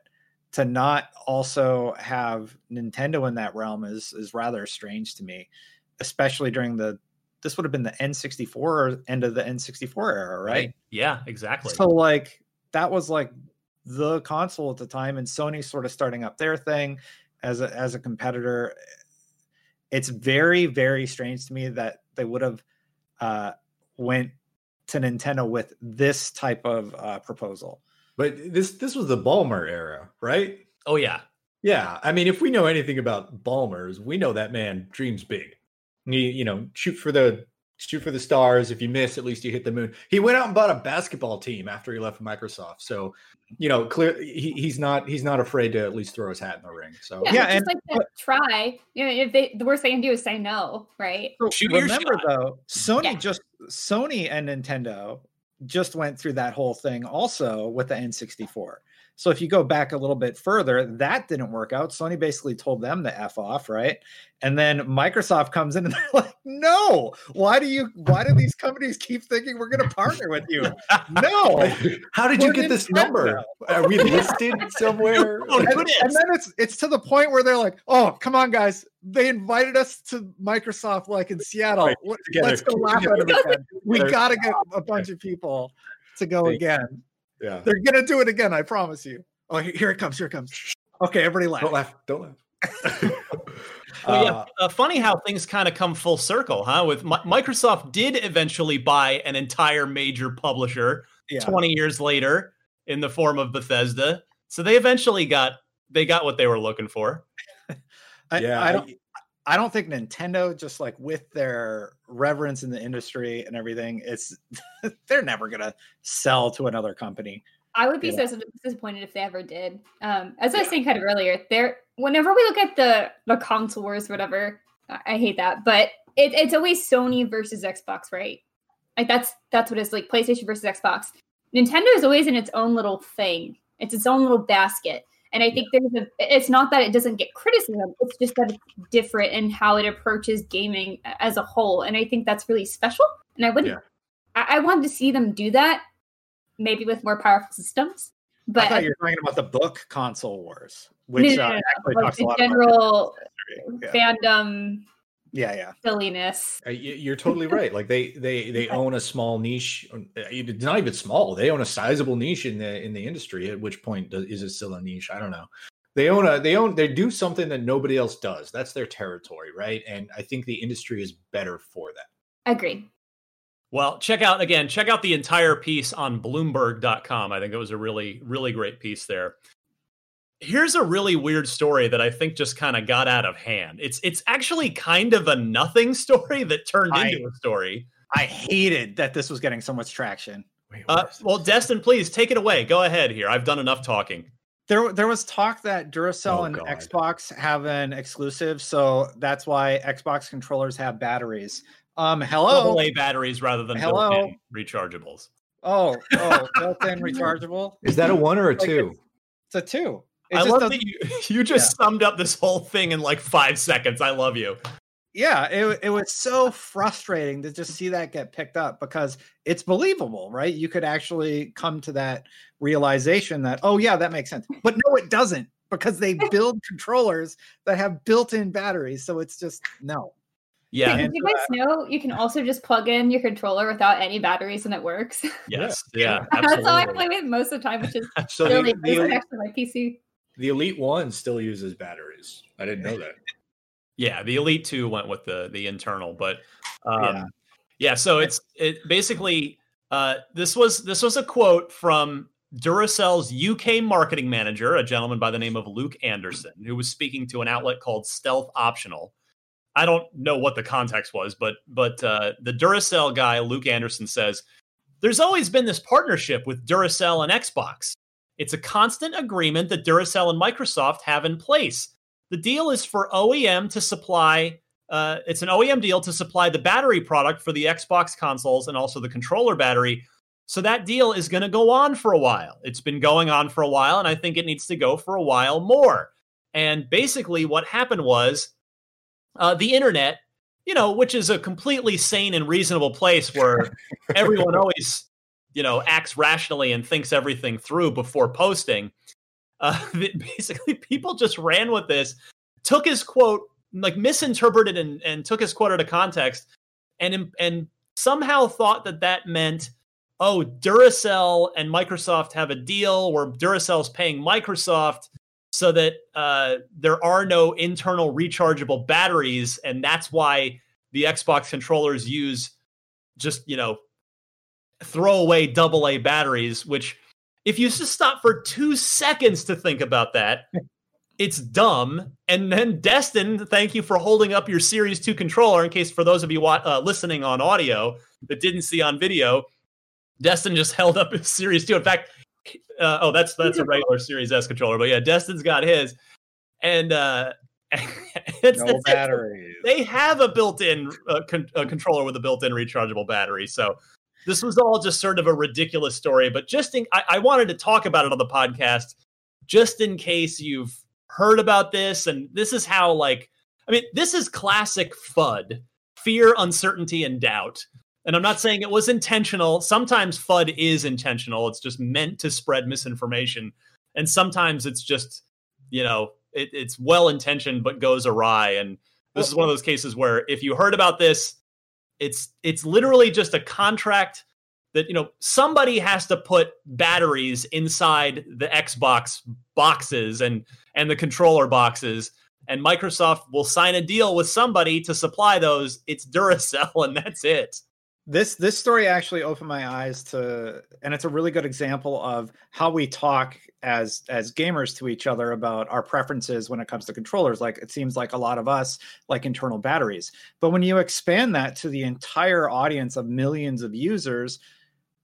to not also have Nintendo in that realm is is rather strange to me, especially during the this would have been the N64 or end of the N64 era, right? Yeah, exactly. So like that was like the console at the time, and Sony sort of starting up their thing as a as a competitor. It's very very strange to me that they would have uh, went to Nintendo with this type of uh, proposal. But this this was the Ballmer era, right? oh yeah. Yeah, I mean, if we know anything about Ballmers, we know that man dreams big. You, you know, shoot for the shoot for the stars. If you miss, at least you hit the moon. He went out and bought a basketball team after he left Microsoft. So, you know, clear he, he's not he's not afraid to at least throw his hat in the ring. So Yeah, Yeah, just and- like to try. You know, if they the worst they can do is say no, right? So remember though, Sony Yeah. just Sony and Nintendo just went through that whole thing also with the N64. So if you go back a little bit further, that didn't work out. Sony basically told them to f off, right? And then Microsoft comes in and they're like, "No, why do you? Why do these companies keep thinking we're going to partner with you? No, How did you get this number? Are we listed somewhere? And, and then it's it's to the point where they're like, "Oh, come on, guys! They invited us to Microsoft, like in Seattle. Right. Let's go laugh at them again. We got to get a bunch of people to go They- again. Yeah. They're gonna do it again. I promise you. Oh, here it comes! Here it comes! Okay, everybody laugh. Don't laugh. Don't laugh. Well, yeah, Uh, uh, funny how things kind of come full circle, huh? With Mi- Microsoft did eventually buy an entire major publisher Yeah, 20 years later in the form of Bethesda. So they eventually got they got what they were looking for. I, yeah. I don't. I don't think Nintendo, just like with their reverence in the industry and everything, it's they're never gonna sell to another company. I would be Yeah. so disappointed if they ever did. Um, as I was saying kind of earlier, there whenever we look at the the console wars, whatever, I, I hate that, but it, it's always Sony versus Xbox, right? Like that's that's what it's like PlayStation versus Xbox. Nintendo is always in its own little thing. It's its own little basket. And I think there's a it's not that it doesn't get criticism, it's just that it's different in how it approaches gaming as a whole. And I think that's really special. And I wouldn't Yeah. I, I wanted to see them do that, maybe with more powerful systems. But I thought you were talking about the book console wars, which no, no, uh, no, no, actually like talks a the lot general about history. yeah. fandom yeah, yeah. silliness. Uh, You're totally right. Like they they they own a small niche. uh, It's not even small. They own a sizable niche in the in the industry. At which point does, is it still a niche? I don't know. They own a they own they do something that nobody else does. That's their territory, right? And I think the industry is better for that. agree Well, check out again, check out the entire piece on bloomberg.com. I think it was a really really great piece there. Here's a really weird story that I think just kind of got out of hand. It's it's actually kind of a nothing story that turned I- into a story. I hated that this was getting so much traction. Wait, Uh, well, Destin, please take it away. Go ahead here. I've done enough talking. There, there was talk that Duracell Oh, and God. Xbox have an exclusive, so that's why Xbox controllers have batteries. Um, hello. Double A batteries rather than Hello? rechargeables. Oh, oh, built-in rechargeable. is that a one or a Like two? It's a two. It I just love that you, you just summed up this whole thing in like five seconds. I love you. yeah it, it was so frustrating to just see that get picked up because it's believable right you could actually come to that realization that oh yeah that makes sense but no it doesn't because they build controllers that have built-in batteries so it's just no Yeah. Did you guys uh, know you can also just plug in your controller without any batteries and it works? Yes. Yeah. That's all I play with most of the time, which is So really the, the, and actually my PC. The Elite One still uses batteries. I didn't know that. Yeah, the Elite Two went with the the internal, but um, yeah. Yeah. So it's it basically uh, this was this was a quote from Duracell's UK marketing manager, a gentleman by the name of Luke Anderson, who was speaking to an outlet called Stealth Optional. I don't know what the context was, but but uh, the Duracell guy, Luke Anderson, says there's always been this partnership with Duracell and Xbox. It's a constant agreement that Duracell and Microsoft have in place. The deal is for OEM to supply. Uh, it's an OEM deal to supply the battery product for the Xbox consoles and also the controller battery. So that deal is going to go on for a while. It's been going on for a while, and I think it needs to go for a while more. And basically, what happened was uh, the internet, you know, which is a completely sane and reasonable place where everyone always, you know, acts rationally and thinks everything through before posting. Uh, basically, people just ran with this, took his quote, like misinterpreted and, and took his quote out of context, and and somehow thought that that meant, oh, Duracell and Microsoft have a deal where Duracell's paying Microsoft so that uh, there are no internal rechargeable batteries, and that's why the Xbox controllers use just you know throwaway double A batteries, which if you just stop for two seconds to think about that, it's dumb. And then Destin, thank you for holding up your Series 2 controller. In case for those of you uh, listening on audio that didn't see on video, Destin just held up his Series 2. In fact, uh, oh, that's that's a regular Series S controller, but yeah, Destin's got his, and uh, it's, no batteries they have a built-in uh, con- a controller with a built-in rechargeable battery. So this was all just sort of a ridiculous story. But just in, I, I wanted to talk about it on the podcast just in case you've heard about this. And this is how, like, I mean, this is classic FUD fear, uncertainty, and doubt. And I'm not saying it was intentional. Sometimes FUD is intentional, it's just meant to spread misinformation. And sometimes it's just, you know, it, it's well intentioned but goes awry. And this is one of those cases where if you heard about this, it's it's literally just a contract that you know somebody has to put batteries inside the Xbox boxes and and the controller boxes and Microsoft will sign a deal with somebody to supply those. It's Duracell and that's it this this story actually opened my eyes to and it's a really good example of how we talk as as gamers to each other about our preferences when it comes to controllers. Like it seems like a lot of us like internal batteries. But when you expand that to the entire audience of millions of users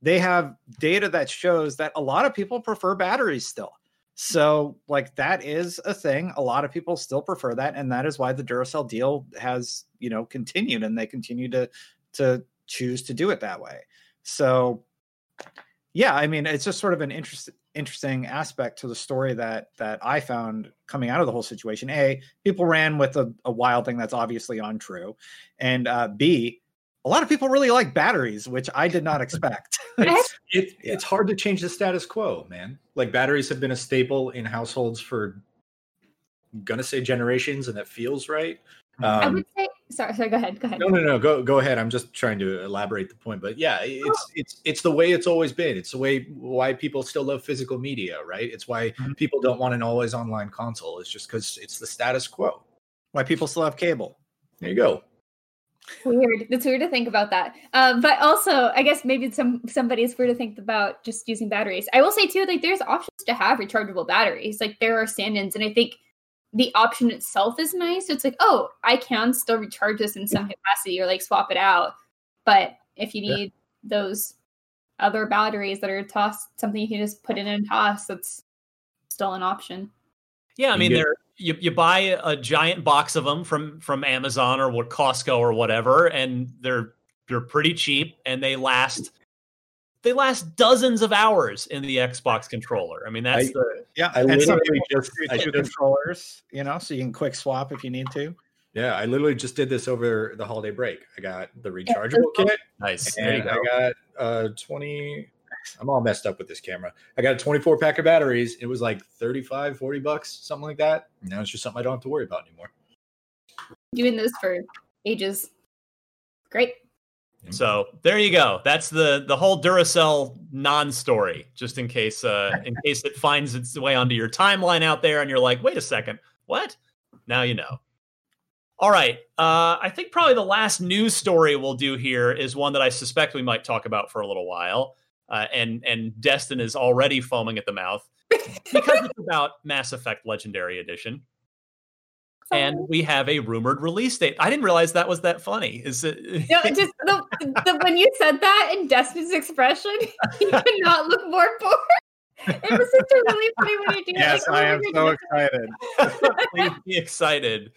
they have data that shows that a lot of people prefer batteries still. So like that is a thing. A lot of people still prefer that and that is why the duracell deal has you know continued and they continue to to choose to do it that way. So yeah, I mean, it's just sort of an interest, interesting aspect to the story that that I found coming out of the whole situation. A, people ran with a, a wild thing that's obviously untrue, and uh, B, a lot of people really like batteries, which I did not expect. it's, it, yeah. it's hard to change the status quo, man. Like batteries have been a staple in households for, I'm gonna say generations, and that feels right. Um, I would say, sorry, sorry, go ahead, go ahead. No, no, no, go, go ahead. I'm just trying to elaborate the point, but yeah, it's, oh. it's, it's the way it's always been. It's the way why people still love physical media, right? It's why mm-hmm. people don't want an always online console. It's just because it's the status quo. Why people still have cable. There you go. Weird. It's weird to think about that. Um, but also, I guess maybe some somebody's weird to think about just using batteries. I will say too, like there's options to have rechargeable batteries. Like there are stand-ins, and I think the option itself is nice. It's like, oh, I can still recharge this in some capacity or like swap it out. But if you need yeah. those other batteries that are tossed, something you can just put in and toss, that's still an option. Yeah, I mean, they're you, you buy a giant box of them from from Amazon or what Costco or whatever, and they're they're pretty cheap and they last they last dozens of hours in the Xbox controller. I mean, that's I, the yeah. I literally just I two controllers, you know, so you can quick swap if you need to. Yeah, I literally just did this over the holiday break. I got the rechargeable kit. Nice. And go. I got uh 20 I'm all messed up with this camera. I got a 24 pack of batteries. It was like 35, 40 bucks, something like that. Now it's just something I don't have to worry about anymore. Doing this for ages. Great. So there you go. That's the the whole Duracell non-story. Just in case, uh, in case it finds its way onto your timeline out there, and you're like, wait a second, what? Now you know. All right. Uh, I think probably the last news story we'll do here is one that I suspect we might talk about for a little while. Uh, and and Destin is already foaming at the mouth because it's about Mass Effect Legendary Edition and we have a rumored release date. I didn't realize that was that funny. Is it? no, just the, the, when you said that in Destin's expression, he could not look more bored. It was such a really funny when you do Yes, like, I am so excited. Please be excited,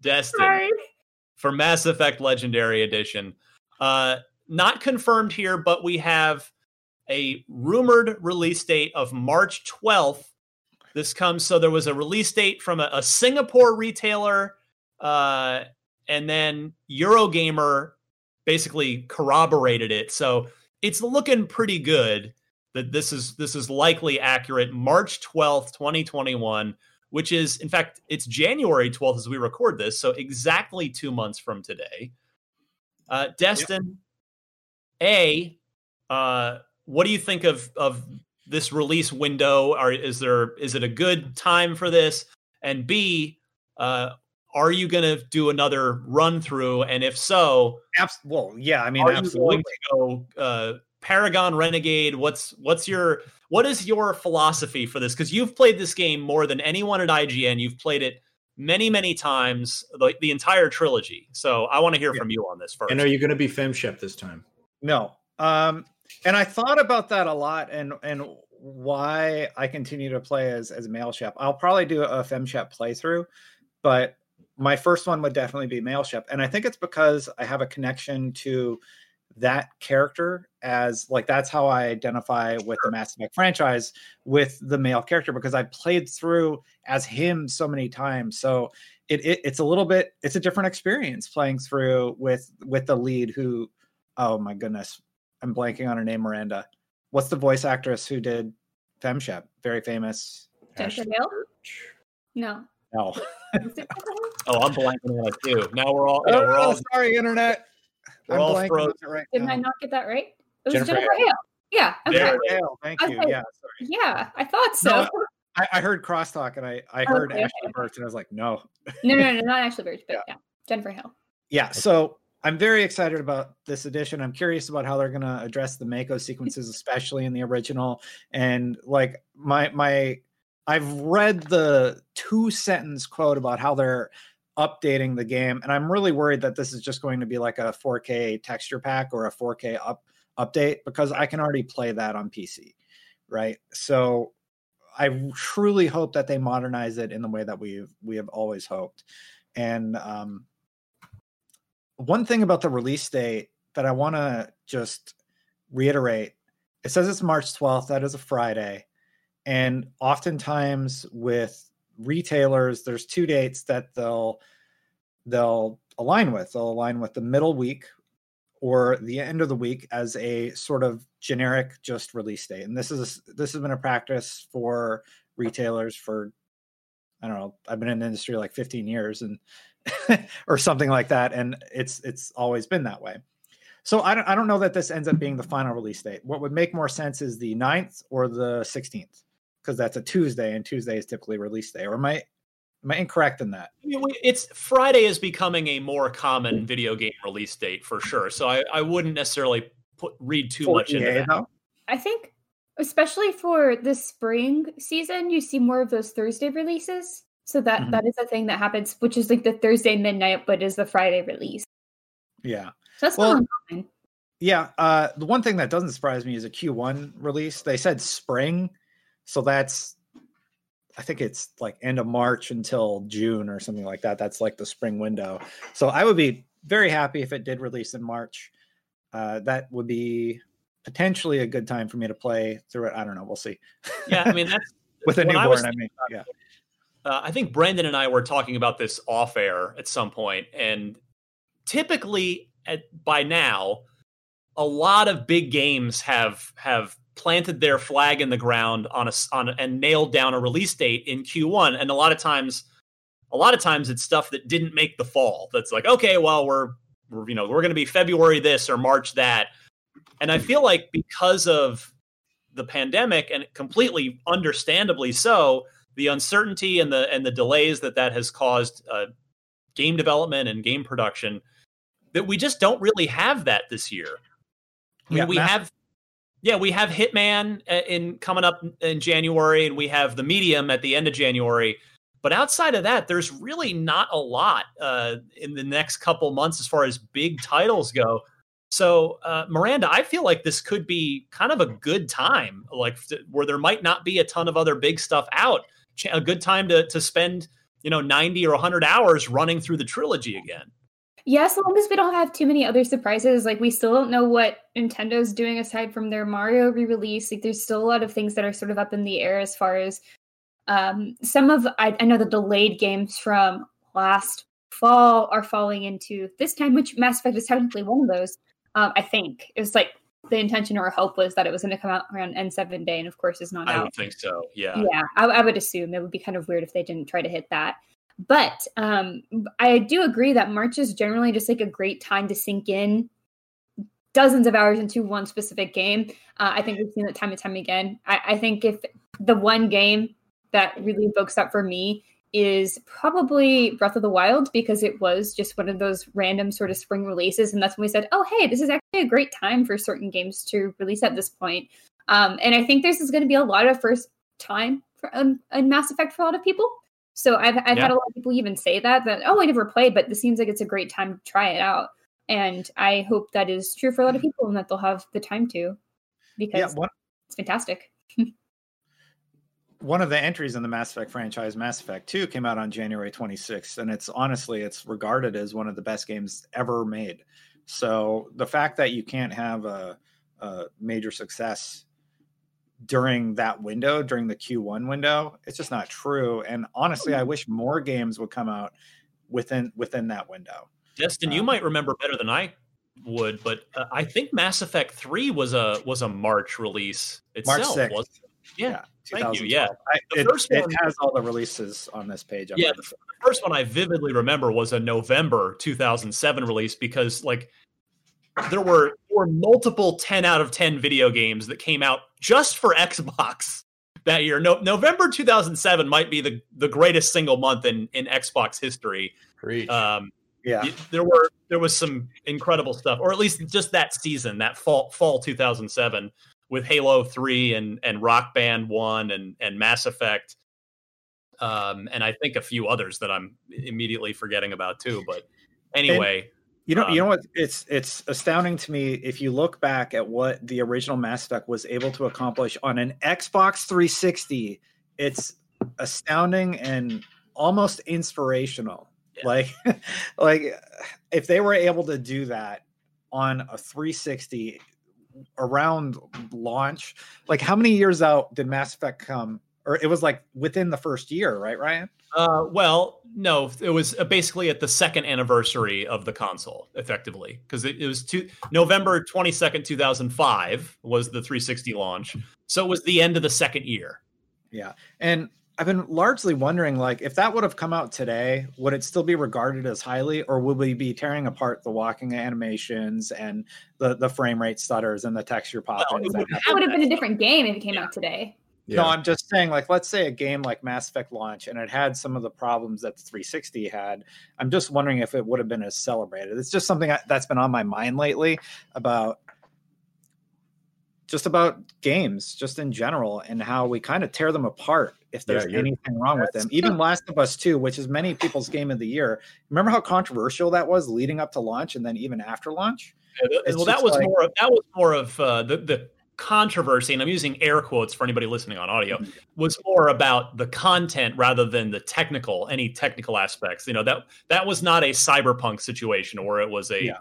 Destin, Sorry. for Mass Effect Legendary Edition. Uh, not confirmed here, but we have a rumored release date of March 12th this comes so there was a release date from a, a Singapore retailer, uh, and then Eurogamer basically corroborated it. So it's looking pretty good that this is this is likely accurate. March twelfth, twenty twenty one, which is in fact it's January twelfth as we record this, so exactly two months from today. Uh, Destin, yep. a uh, what do you think of of this release window? Are is there is it a good time for this? And B, uh, are you going to do another run through? And if so, Abs- well, yeah, I mean, are absolutely. you going to go uh, Paragon Renegade? What's what's your what is your philosophy for this? Because you've played this game more than anyone at IGN. You've played it many many times, the, the entire trilogy. So I want to hear yeah. from you on this first. And are you going to be FemShep this time? No. Um, and I thought about that a lot, and and why I continue to play as as male shep. I'll probably do a fem shep playthrough, but my first one would definitely be male shep, and I think it's because I have a connection to that character as like that's how I identify with the Mass Effect franchise with the male character because I played through as him so many times. So it, it it's a little bit it's a different experience playing through with with the lead who oh my goodness I'm blanking on her name Miranda. What's the voice actress who did Femshep? Very famous. Jennifer Hale? No. No. oh, I'm blanking on it too. Now we're all yeah, oh, we're all sorry, internet. We're all frozen. Right Didn't now. I not get that right? It was Jennifer Jennifer, Hale. Hale. Yeah. Okay. Jennifer Hale, Thank you. Okay. Yeah, sorry. Yeah, I thought so. No, I, I heard crosstalk and I, I heard Okay, Ashly okay. Burch and I was like, no. no, no, no, not Ashly Burch, but Yeah. yeah, Jennifer Hale. Yeah, so I'm very excited about this edition. I'm curious about how they're going to address the Mako sequences, especially in the original. And like my my, I've read the two sentence quote about how they're updating the game, and I'm really worried that this is just going to be like a 4K texture pack or a 4K up update because I can already play that on PC, right? So I truly hope that they modernize it in the way that we've we have always hoped. And um, one thing about the release date that I want to just reiterate it says it's March 12th. That is a Friday. And oftentimes with retailers, there's two dates that they'll they'll align with. They'll align with the middle week or the end of the week as a sort of generic just release date. And this is this has been a practice for retailers for I don't know, I've been in the industry like 15 years and or something like that and it's it's always been that way. So I don't I don't know that this ends up being the final release date. What would make more sense is the 9th or the 16th because that's a Tuesday and Tuesday is typically release day. Or am I am I incorrect in that? I mean, we- it's Friday is becoming a more common video game release date for sure. So I, I wouldn't necessarily put read too For much into EA, that. though? I think, especially for the spring season, you see more of those Thursday releases. So that, Mhm. that is a thing that happens, which is like the Thursday midnight, but is the Friday release. Yeah. So that's Well, not uncommon. Yeah, uh, the one thing that doesn't surprise me is a Q1 release. They said spring, so that's I think it's like end of March until June or something like that. That's like the spring window. So I would be very happy if it did release in March. Uh, that would be potentially a good time for me to play through it. I don't know. We'll see. Yeah, I mean that's With a when I newborn, I mean, yeah. Uh, I think Brendan and I were talking about this off air at some point, and typically at by now, a lot of big games have have planted their flag in the ground on a on and nailed down a release date in Q1, and a lot of times, a lot of times it's stuff that didn't make the fall. That's like okay, well we're, we're you know we're going to be February this or March that, and I feel like because of the pandemic and completely understandably so the uncertainty and the and the delays that that has caused uh, game development and game production that we just don't really have that this year. I mean, Yeah, we have yeah, we have Hitman uh, in coming up in January and we have the Medium at the end of January. But outside of that, there's really not a lot uh, in the next couple months as far as big titles go. So, uh, Miranda, I feel like this could be kind of a good time, like where there might not be a ton of other big stuff out. A good time to to spend, you know, ninety or hundred hours running through the trilogy again. Yeah, as long as we don't have too many other surprises, like we still don't know what Nintendo's doing aside from their Mario re-release. Like there's still a lot of things that are sort of up in the air as far as um some of I, I know the delayed games from last fall are falling into this time, which Mass Effect is technically one of those. Um, I think it was like the intention or hope was that it was going to come out around N7 day, and of course, it's not I out. would think so. Yeah. yeah I, I would assume it would be kind of weird if they didn't try to hit that but um i do agree that march is generally just like a great time to sink in dozens of hours into one specific game uh, i think we've seen that time and time again I, I think if the one game that really evokes that for me is probably breath of the wild because it was just one of those random sort of spring releases and that's when we said oh hey this is actually a great time for certain games to release at this point um, and i think this is going to be a lot of first time for um, a Mass Effect for a lot of people. So I've I've Yeah. had a lot of people even say that that oh I never played, but this seems like it's a great time to try it out. And I hope that is true for a lot of people and that they'll have the time to because Yeah, one it's fantastic. one of the entries in the Mass Effect franchise, Mass Effect 2, came out on January 26th, and it's honestly it's regarded as one of the best games ever made. So the fact that you can't have a, a major success during that window, during the Q1 window, it's just not true. And honestly, I wish more games would come out within within that window. Destin, you Um, might remember better than I would, but uh, I think Mass Effect Three was a was a March release itself. March itself. 6th. was Yeah, thank you, yeah. I, The it, first it one- has all the releases on this page. I'm Yeah, like, the, the first one I vividly remember was a November 2007 release because like there were there were multiple 10 out of 10 video games that came out just for Xbox that year. No, November 2007 might be the the greatest single month in in Xbox history. Preach. Um, yeah. there were there was some incredible stuff, or at least just that season, that fall fall 2007 with Halo 3 and and Rock Band 1 and and Mass Effect. Um, and I think a few others that I'm immediately forgetting about too. But anyway, You know, you Um, know what? It's it's astounding to me if you look back at what the original Mass Effect was able to accomplish on an Xbox 360. It's astounding and almost inspirational. Yeah. Like, like if they were able to do that on a 360 around launch, like how many years out did Mass Effect come? Or it was like within the first year, right, Ryan? uh, well, no, it was uh, basically at the second anniversary of the console, effectively, because it, it was two, November 22nd, 2005 was the 360 launch. So it was the end of the second year. Yeah. And I've been largely wondering like if that would have come out today, would it still be regarded as highly or would we be tearing apart the walking animations and the the frame rate stutters and the texture pop Well, it would would have been a different game if it came out today. yeah. No, I'm just saying like let's say a game like Mass Effect launch and it had some of the problems that the 360 had. I'm just wondering if it would have been as celebrated. It's just something that's been on my mind lately about just about games just in general and how we kind of tear them apart if there's Yeah, anything wrong with them even last of us 2 which is many people's game of the year remember how controversial that was leading up to launch and then even after launch Yeah, th- well, that was like- more. Of, that was more of uh, the the controversy, and I'm using air quotes for anybody listening on audio. Mm-hmm. Was more about the content rather than the technical, any technical aspects. You know that that was not a cyberpunk situation, or it was a Yeah.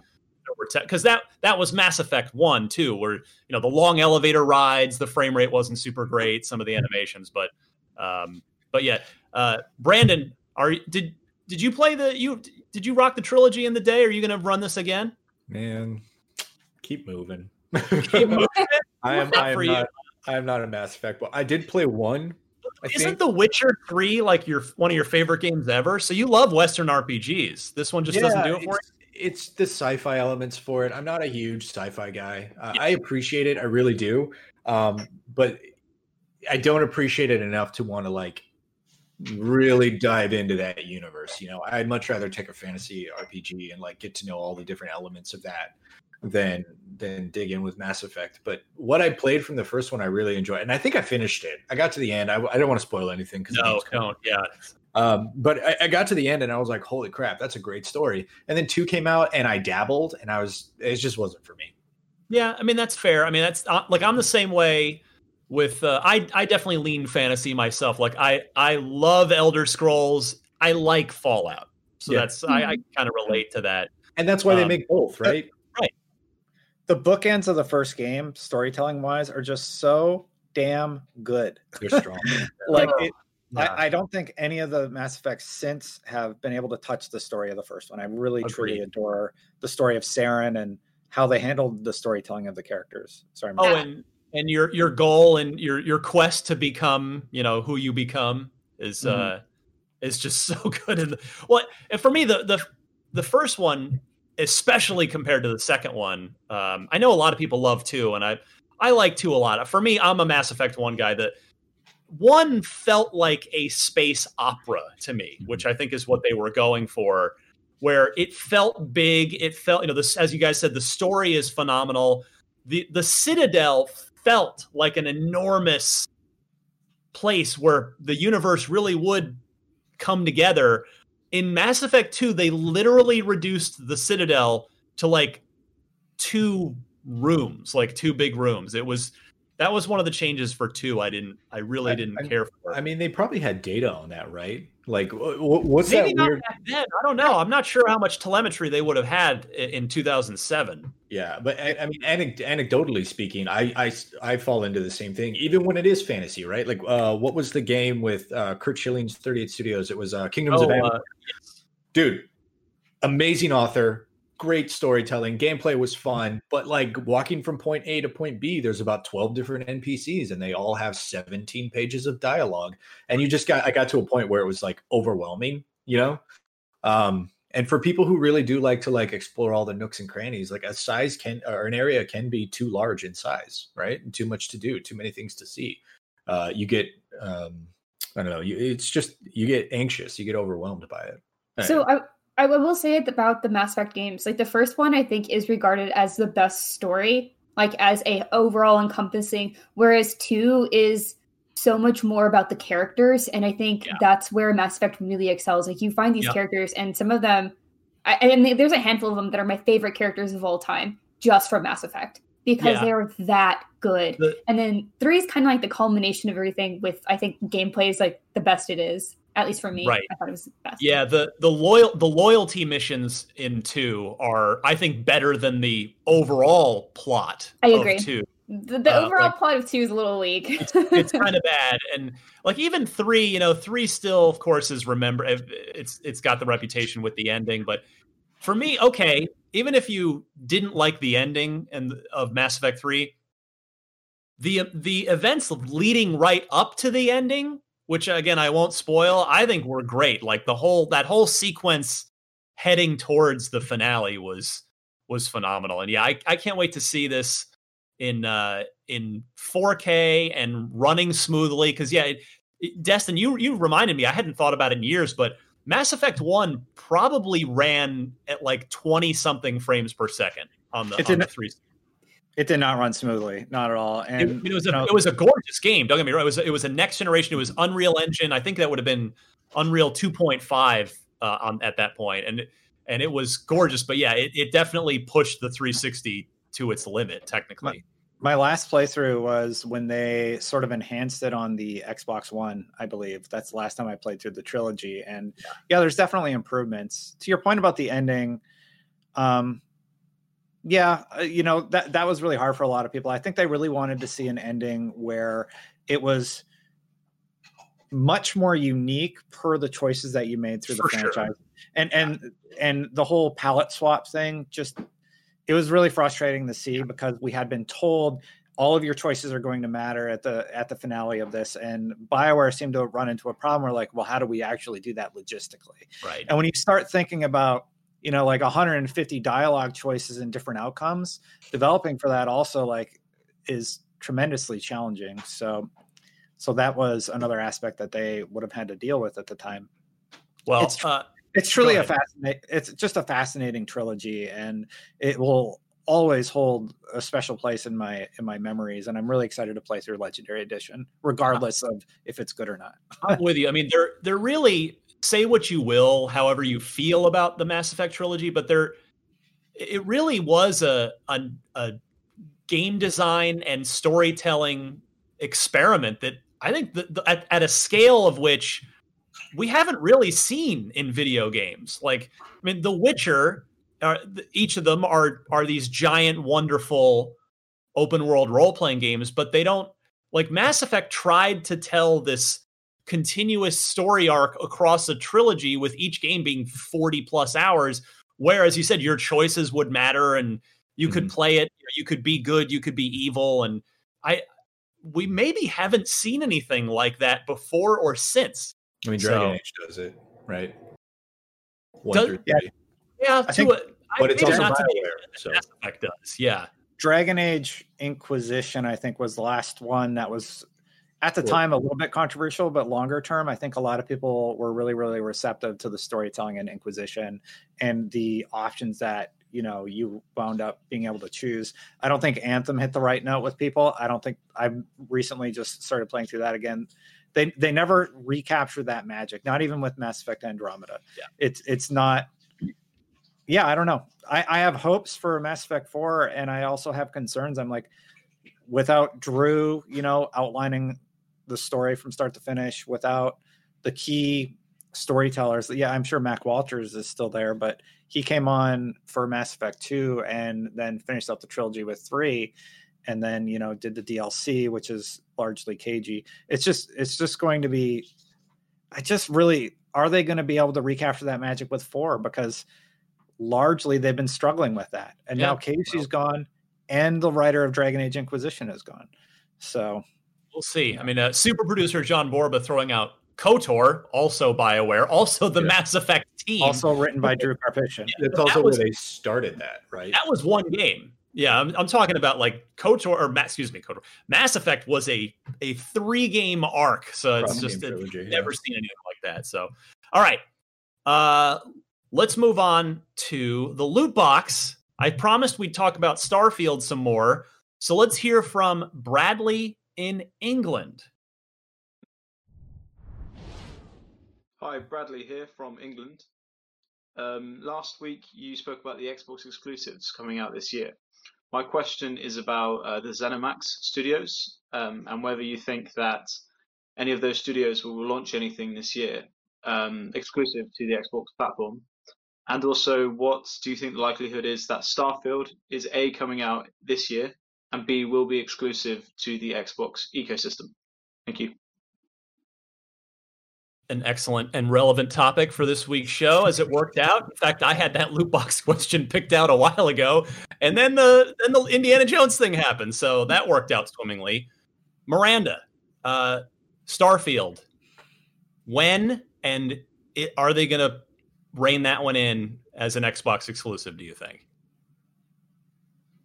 Because that that was Mass Effect One too, where you know the long elevator rides, the frame rate wasn't super great, some of the animations, but um, but yeah, uh, Brandon, are did did you play the you did you rock the trilogy in the day? Are you going to run this again? Man, keep moving. Keep moving. I am. Not I am not. I am not a Mass Effect, but I did play one. I Isn't think. The Witcher Three like your one of your favorite games ever? So you love Western RPGs. This one just doesn't do it for it's, it's the sci-fi elements for it. I'm not a huge sci-fi guy. Uh, I appreciate it, I really do, um, but I don't appreciate it enough to want to like really dive into that universe. You know, I'd much rather take a fantasy RPG and like get to know all the different elements of that than than dig in with Mass Effect. But what I played from the first one, I really enjoyed, and I think I finished it. I got to the end. I, I don't want to spoil anything because. No, don't. Yeah, um, but I, I got to the end and I was like, holy crap, that's a great story. And then two came out and I dabbled and I was, it just wasn't for me. yeah. I mean, that's fair. I mean, that's uh, like I'm the same way with. Uh, I I definitely lean fantasy myself. Like I I love Elder Scrolls. I like Fallout. So Yeah. that's I, I kind of relate to that. And that's why they Um, make both, right? Right. the bookends of the first game storytelling wise are just so damn good They're strong. like Oh, it, Yeah. I, I don't think any of the Mass Effects since have been able to touch the story of the first one. I really truly adore the story of Saren and how they handled the storytelling of the characters. Sorry, Oh, and and your your goal and your your quest to become, you know, who you become is Mhm. uh is just so good. And well, and for me, the the the first one, especially compared to the second one, um, I know a lot of people love two, and I I like two a lot. For me, I'm a Mass Effect one guy. That one felt like a space opera to me, mm-hmm. which I think is what they were going for. Where it felt big, it felt you know this as you guys said, the story is phenomenal. the The Citadel felt like an enormous place where the universe really would come together. In Mass Effect 2, they literally reduced the Citadel to like two rooms, like two big rooms. It was that was one of the changes for two. I didn't, I really didn't I- care for. I mean, they probably had data on that, right? Like, wh- wh- what's Maybe that not weird? back then. I don't know. I'm not sure how much telemetry they would have had in 2007. Yeah, but I, I mean, anecdotally speaking, I, I I fall into the same thing, even when it is fantasy, right? Like, uh, what was the game with uh, Curt Schilling's 38 Studios? It was uh, Kingdoms Oh, of Amalur. uh, Dude, amazing author, great storytelling, gameplay was fun, but like walking from point A to point B, there's about 12 different NPCs, and they all have 17 pages of dialogue, and you just got I got to a point where it was like overwhelming, you know. Um, and for people who really do like to like explore all the nooks and crannies like a size can or an area can be too large in size right? And too much to do too many things to see. Uh you get um i don't know you it's just you get anxious you get overwhelmed by it. So I I will say it about the Mass Effect games. Like the first one, I think is regarded as the best story, like as a overall encompassing. Whereas two is so much more about the characters, and I think Yeah. that's where Mass Effect really excels. Like you find these Yeah. characters, and some of them, I, and there's a handful of them that are my favorite characters of all time, just from Mass Effect because Yeah. they're that good. The- and then three is kind of like the culmination of everything. With I think gameplay is like the best it is, at least for me. Right. I thought it was the best. Yeah, the the loyal the loyalty missions in two are I think better than the overall plot. I agree. Of two. The, the Uh, overall like- plot of two is a little weak. it's kind of bad and like even three you know three still of course is remember it's it's got the reputation with the ending but for me okay even if you didn't like the ending and of mass effect 3 the the events leading right up to the ending which again i won't spoil i think were great like the whole that whole sequence heading towards the finale was was phenomenal and yeah i, I can't wait to see this in uh in 4K and running smoothly. Because yeah, it, it- Destin, you you reminded me. I hadn't thought about it in years, but Mass Effect One probably ran at like twenty something frames per second on the, It on the didn't- three. It did not run smoothly, not at all. And it was you a know, it was a gorgeous game. Don't get me wrong. It was it was a next generation. It was Unreal Engine. I think that would have been Unreal two point five uh, on at that point, and and it was gorgeous. But yeah, it, it definitely pushed the 360 to its limit technically. my last playthrough was when they sort of enhanced it on the Xbox One, I believe. That's the last time I played through the trilogy. And yeah, there's definitely improvements. To your point about the ending, um, yeah, uh, you know that that was really hard for a lot of people. I think they really wanted to see an ending where it was much more unique per the choices that you made through the For sure. franchise. And and and the whole palette swap thing just it was really frustrating to see because we had been told all of your choices are going to matter at the at the finale of this and bioware seemed to run into a problem where like well how do we actually do that logistically Right. and when you start thinking about you know like 150 dialogue choices and different outcomes developing for that also like is tremendously challenging. So so that was another aspect that they would have had to deal with at the time. Well, it's uh, it's truly a fascinating it's just a fascinating trilogy and it will always hold a special place in my in my memories and i'm really excited to play through legendary edition regardless of if it's good or not. I'm with you. I mean, they're they're really say what you will, however you feel about the Mass Effect trilogy, but they're it really was a a, a game design and storytelling experiment that I think the, the, at, at a scale of which we haven't really seen in video games. Like, I mean, The Witcher, uh, are, each of them are are these giant, wonderful open world role playing games, but they don't like Mass Effect tried to tell this continuous story arc across a trilogy with each game being 40 plus hours where as you said your choices would matter and you could mm-hmm. play it you could be good you could be evil and i we maybe haven't seen anything like that before or since. I mean, Dragon So- Age does it, right? One Does- through Yeah. yeah I to think- a, I- but it's also not to the Bioware, so- Mass does yeah. Dragon age inquisition i think was the last one that was at the Cool. time a little bit controversial but longer term i think a lot of people were really really receptive to the storytelling and inquisition and the options that you know you wound up being able to choose. I don't think anthem hit the right note with people. I don't think i've recently just started playing through that again. They they never recaptured that magic not even with mass effect andromeda. Yeah. it's it's not yeah i don't know. I, I have hopes for mass effect 4 and i also have concerns. I'm like without Drew, you know, outlining the story from start to finish, without the key storytellers. Yeah, I'm sure Mac Walters is still there, but he came on for Mass Effect 2 and then finished up the trilogy with 3 and then, you know, did the DLC which is largely cagey. It's just it's just going to be I just really are they going to be able to recapture that magic with 4 because largely they've been struggling with that. And yeah, now Casey's well. gone and the writer of Dragon Age Inquisition is gone. So we'll see. I mean, uh, super producer John Borba throwing out KOTOR, also BioWare, also the yeah. Mass Effect team. Also written by Drew Karpyshyn. Yeah, That's also that was, where they started that, right? That was one game. Yeah, I'm, I'm talking about like KOTOR or excuse me, KOTOR. Mass Effect was a a three game arc, so it's just trilogy, never yeah. seen anything like that. So, all right, uh, let's move on to the loot box. I promised we'd talk about Starfield some more, so let's hear from Bradley in England. Hi, Bradley here from England. Um, last week you spoke about the Xbox exclusives coming out this year. My question is about uh, the ZeniMax studios um, and whether you think that any of those studios will launch anything this year um, exclusive to the Xbox platform. And also, what do you think the likelihood is that Starfield is A, coming out this year, and B, will be exclusive to the Xbox ecosystem? Thank you an excellent and relevant topic for this week's show as it worked out. In fact, I had that loot box question picked out a while ago, and then the then the Indiana Jones thing happened, so that worked out swimmingly. Miranda, uh, Starfield, when and it, are they going to rein that one in as an Xbox exclusive? Do you think?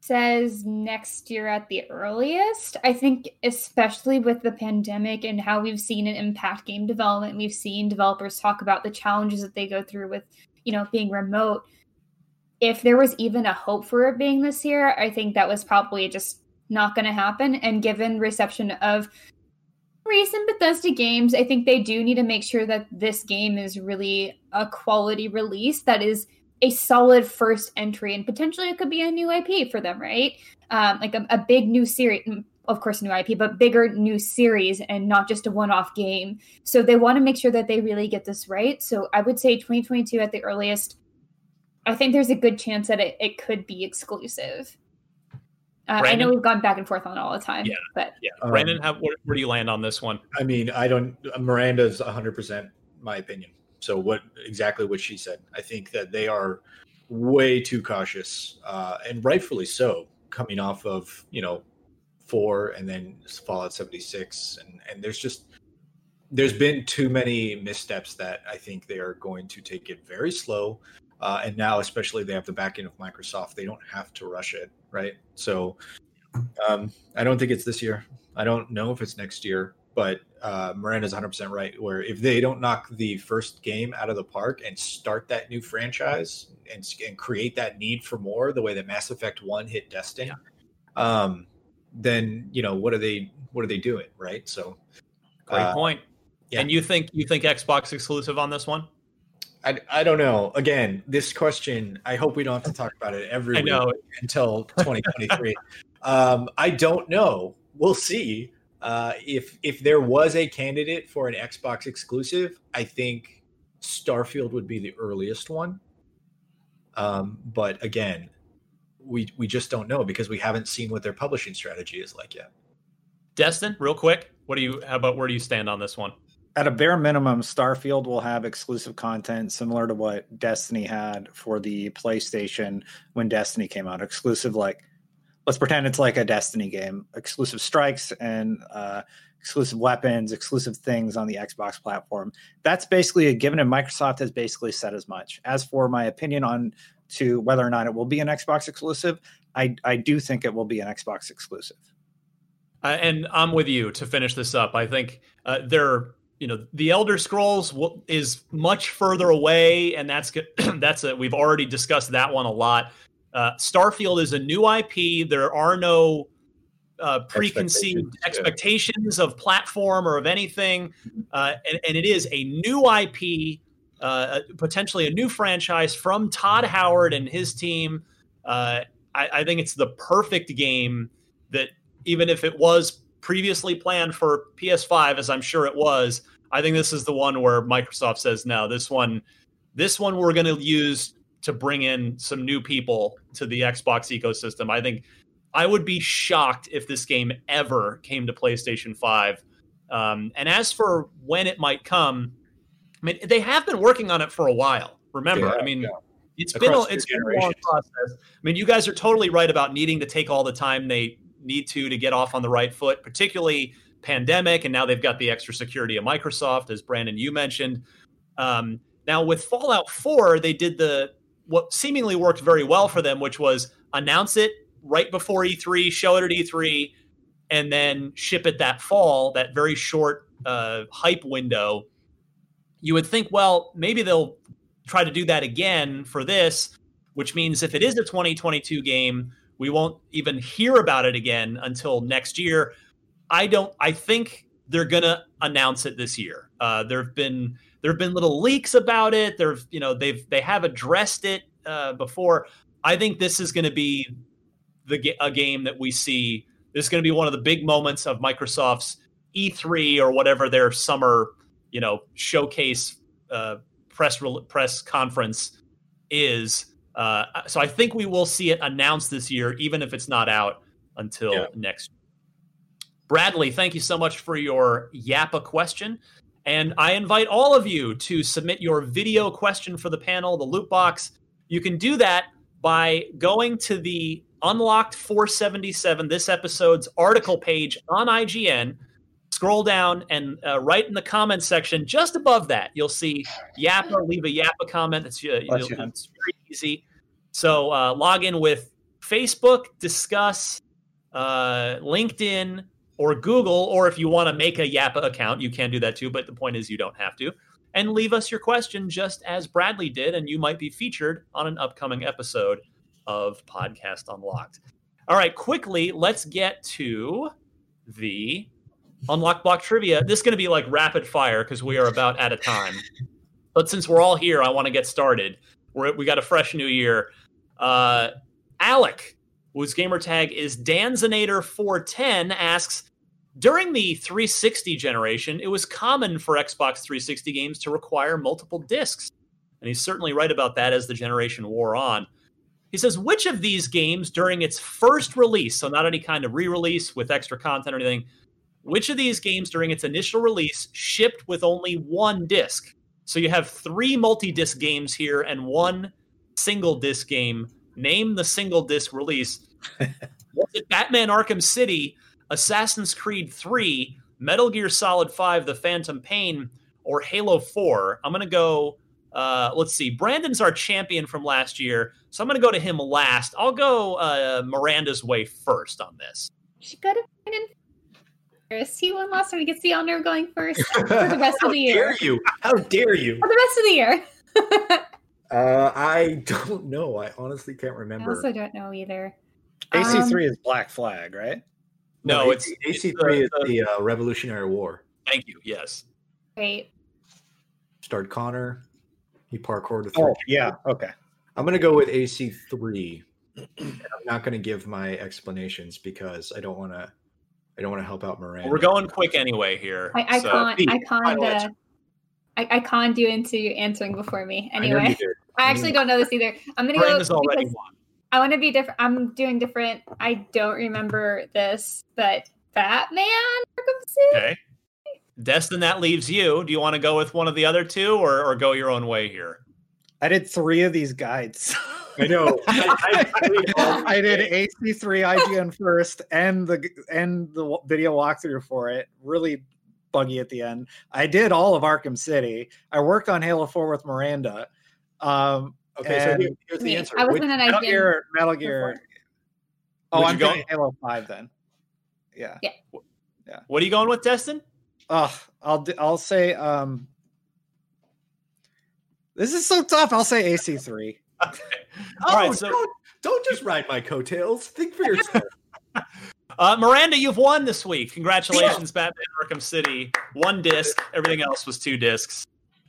Says next year at the earliest. I think, especially with the pandemic and how we've seen it impact game development, we've seen developers talk about the challenges that they go through with, you know, being remote. If there was even a hope for it being this year, I think that was probably just not going to happen. And given reception of recent Bethesda games, I think they do need to make sure that this game is really a quality release that is a solid first entry and potentially it could be a new ip for them right um, like a, a, big new series mm, of course new ip but bigger new series and not just a one-off game so they want to make sure that they really get this right so i would say 2022 at the earliest i think there's a good chance that it, it could be exclusive uh, I know we've gone back and forth on it all the time, yeah, but yeah. Um, Brandon, how, where, where do you land on this one? I mean, I don't. Miranda's 100 percent my opinion. So what exactly what she said? I think that they are way too cautious, uh, and rightfully so, coming off of you know four and then Fallout 76, and and there's just there's been too many missteps that I think they are going to take it very slow. Uh, and now, especially, they have the backing of Microsoft. They don't have to rush it, right? So, um, I don't think it's this year. I don't know if it's next year but uh, Miranda's 100% right. Where if they don't knock the first game out of the park and start that new franchise and, and create that need for more, the way that Mass Effect One hit Destiny, yeah. um, then you know what are they what are they doing, right? So, great uh, point. Yeah. And you think you think Xbox exclusive on this one? I, I don't know. Again, this question, I hope we don't have to talk about it every I week until 2023. um, I don't know. We'll see. Uh, if if there was a candidate for an Xbox exclusive, I think Starfield would be the earliest one. Um, but again, we we just don't know because we haven't seen what their publishing strategy is like yet. Destin, real quick, what do you how about where do you stand on this one? At a bare minimum, Starfield will have exclusive content similar to what Destiny had for the PlayStation when Destiny came out. Exclusive like let's pretend it's like a Destiny game, exclusive strikes and uh, exclusive weapons, exclusive things on the Xbox platform. That's basically a given, and Microsoft has basically said as much. As for my opinion on to whether or not it will be an Xbox exclusive, I I do think it will be an Xbox exclusive. Uh, and I'm with you to finish this up. I think uh, there, you know, the Elder Scrolls will, is much further away, and that's that's a, we've already discussed that one a lot. Uh, Starfield is a new IP. There are no uh, preconceived expectations, expectations of platform or of anything, uh, and, and, it is a new IP, uh, potentially a new franchise from Todd Howard and his team. Uh, I, I, think it's the perfect game that even if it was previously planned for PS5, as I'm sure it was. I think this is the one where Microsoft says no. This one, this one we're going to use to bring in some new people to the Xbox ecosystem. I think I would be shocked if this game ever came to PlayStation 5. Um, and as for when it might come, I mean, they have been working on it for a while. Remember, Yeah, I mean, yeah. it's Across been a, it's been a long process. I mean, you guys are totally right about needing to take all the time they need to to get off on the right foot, particularly pandemic, and now they've got the extra security of Microsoft, as Brandon you mentioned. Um, now with Fallout 4, they did the what seemingly worked very well for them, which was announce it right before E3, show it at E3, and then ship it that fall, that very short uh, hype window. You would think, well, maybe they'll try to do that again for this, which means if it is a 2022 game, we won't even hear about it again until next year. I don't. I think they're gonna announce it this year. Uh, there have been there have been little leaks about it. There've you know they've they have addressed it uh, before. I think this is going to be the a game that we see. This is going to be one of the big moments of Microsoft's E3 or whatever their summer you know showcase uh, press press conference is. Uh, so I think we will see it announced this year, even if it's not out until Yeah. next. Bradley, thank you so much for your Yappa question. And I invite all of you to submit your video question for the panel, the loot box. You can do that by going to the Unlocked 477, this episode's article page on IGN. Scroll down and uh, right in the comments section, just above that, you'll see Yappa. Leave a Yappa comment. It's, uh, you'll- you, hon. it's very easy. So uh, log in with Facebook, Disqus, uh, LinkedIn, or Google, or if you want to make a Yappa account, you can do that too. But the point is, you don't have to. And leave us your question just as Bradley did, and you might be featured on an upcoming episode of Podcast Unlocked. All right, quickly, let's get to the Unlocked Block trivia. This is going to be like rapid fire because we are about out of time. But since we're all here, I want to get started. We're, we got a fresh new year. Uh, Alec, whose gamer tag is Danzinator410, asks During the 360 generation, it was common for Xbox 360 games to require multiple discs. And he's certainly right about that as the generation wore on. He says, which of these games during its first release, so not any kind of re release with extra content or anything, which of these games during its initial release shipped with only one disc? So you have three multi disc games here and one single disc game. Name the single disc release. Was it Batman Arkham City, Assassin's Creed 3, Metal Gear Solid 5, The Phantom Pain, or Halo 4? I'm going to go. Uh, let's see. Brandon's our champion from last year, so I'm going to go to him last. I'll go uh, Miranda's way first on this. Should go to Brandon first. He won last time. He gets the honor of going first for the rest of the How year. dare you? How dare you? For the rest of the year. Uh, I don't know. I honestly can't remember. I remember. also don't know either. AC3 is Black Flag, right? No, AC it's AC3 is the- the uh, Revolutionary War. Thank you. Yes. Great. Starred Connor. He parkoured the Oh, yeah. Okay. I'm gonna go with AC3. I'm not gonna give my explanations because I don't want to. I don't want to help out Miranda. We're going quick anyway here. I, I so- can't. I can't. Uh. I, I can't do into answering before me. I know you Anyway, did. I actually don't know this either. I'm gonna Miranda's go already because won. I want to be different. I'm doing different. I don't remember this, but Batman Arkham City. Okay. Destin, that leaves you. Do you want to go with one of the other two or, or go your own way here? I did three of these guides. I know. I, I, I did AC3 IGN first and the and the video walkthrough for it. Really buggy at the end. I did all of Arkham City. I worked on Halo 4 with Miranda. Um, okay, so and here- here's the Me. answer. I Which- wasn't an Metal Gear, Metal Gear. Oh, Would I'm going Halo 5 then. Yeah. Yeah. What are you going with, Destin? Oh, I'll d- I'll say um This is so tough. I'll say AC3. All oh, right, so- don't, don't just ride my coattails. Think for yourself. Uh, Miranda, you've won this week. Congratulations, Batman Arkham City. One disc. Everything else was two discs.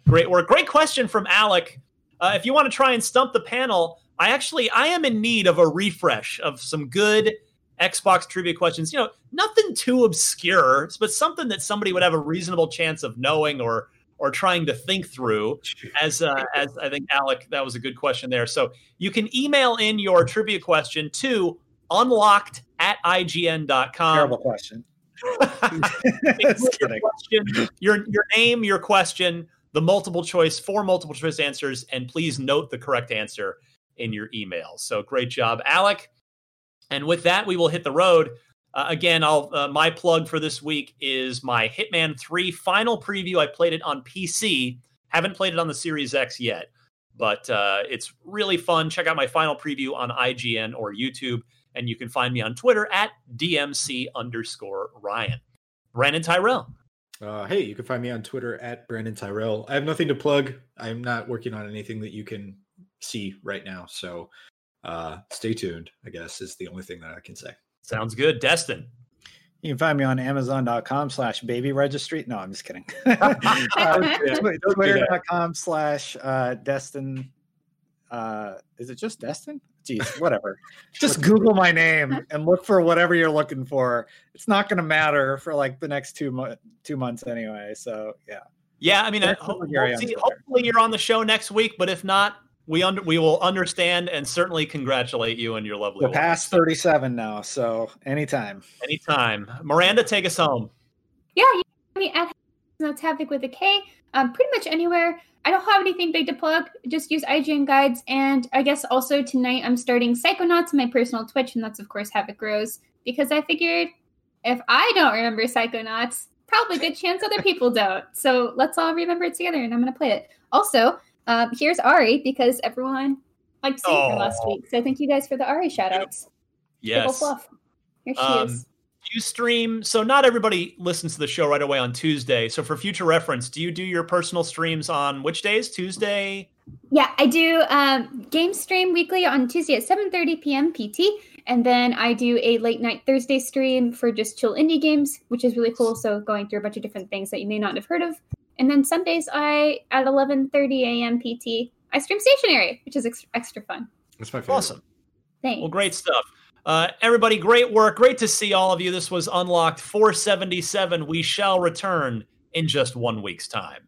Great work. Great question from Alec. Uh, if you want to try and stump the panel, I actually I am in need of a refresh of some good Xbox trivia questions. You know, nothing too obscure, but something that somebody would have a reasonable chance of knowing or or trying to think through. As uh, as I think Alec, that was a good question there. So you can email in your trivia question to unlocked at ign.com. Terrible question. question, your your name, your question, the multiple choice, four multiple choice answers, and please note the correct answer in your email. So great job, Alec. And with that, we will hit the road. Uh, again, I'll uh, my plug for this week is my Hitman 3 final preview. I played it on PC. Haven't played it on the Series X yet, but uh, it's really fun. Check out my final preview on IGN or YouTube, and you can find me on Twitter at DMC underscore Ryan. Brandon Tyrell. Uh, hey, you can find me on Twitter at Brandon Tyrell. I have nothing to plug. I'm not working on anything that you can see right now. So uh, stay tuned, I guess, is the only thing that I can say. Sounds good. Destin. You can find me on amazon.com slash baby registry. No, I'm just kidding. uh, Twitter.com slash uh, Destin. Uh, is it just Destin? Jeez, whatever. just Google my name and look for whatever you're looking for. It's not going to matter for like the next two, mo- two months anyway. So, yeah. Yeah, I mean, uh, hopefully, hopefully you're on the show next week, but if not, we under we will understand and certainly congratulate you and your lovely. We're past thirty seven now, so anytime. Anytime, Miranda, take us home. Yeah, you can me at Notes Havoc with a K. Um, pretty much anywhere. I don't have anything big to plug. Just use IGN guides, and I guess also tonight I'm starting Psychonauts on my personal Twitch, and that's of course Havoc Rose because I figured if I don't remember Psychonauts, probably a good chance other people don't. So let's all remember it together, and I'm gonna play it. Also, um, here's Ari because everyone liked seeing her last week. So thank you guys for the Ari shout outs. Yes. Fluff. Here she Um, is. You stream, so not everybody listens to the show right away on Tuesday. So for future reference, do you do your personal streams on which days? Tuesday? Yeah, I do um, game stream weekly on Tuesday at 7:30 p.m. PT, and then I do a late night Thursday stream for just chill indie games, which is really cool. So going through a bunch of different things that you may not have heard of, and then Sundays I at 11:30 a.m. PT I stream stationary, which is ex- extra fun. That's my favorite. Awesome. Thanks. Well, great stuff. Uh, everybody, great work. Great to see all of you. This was Unlocked 477. We shall return in just one week's time.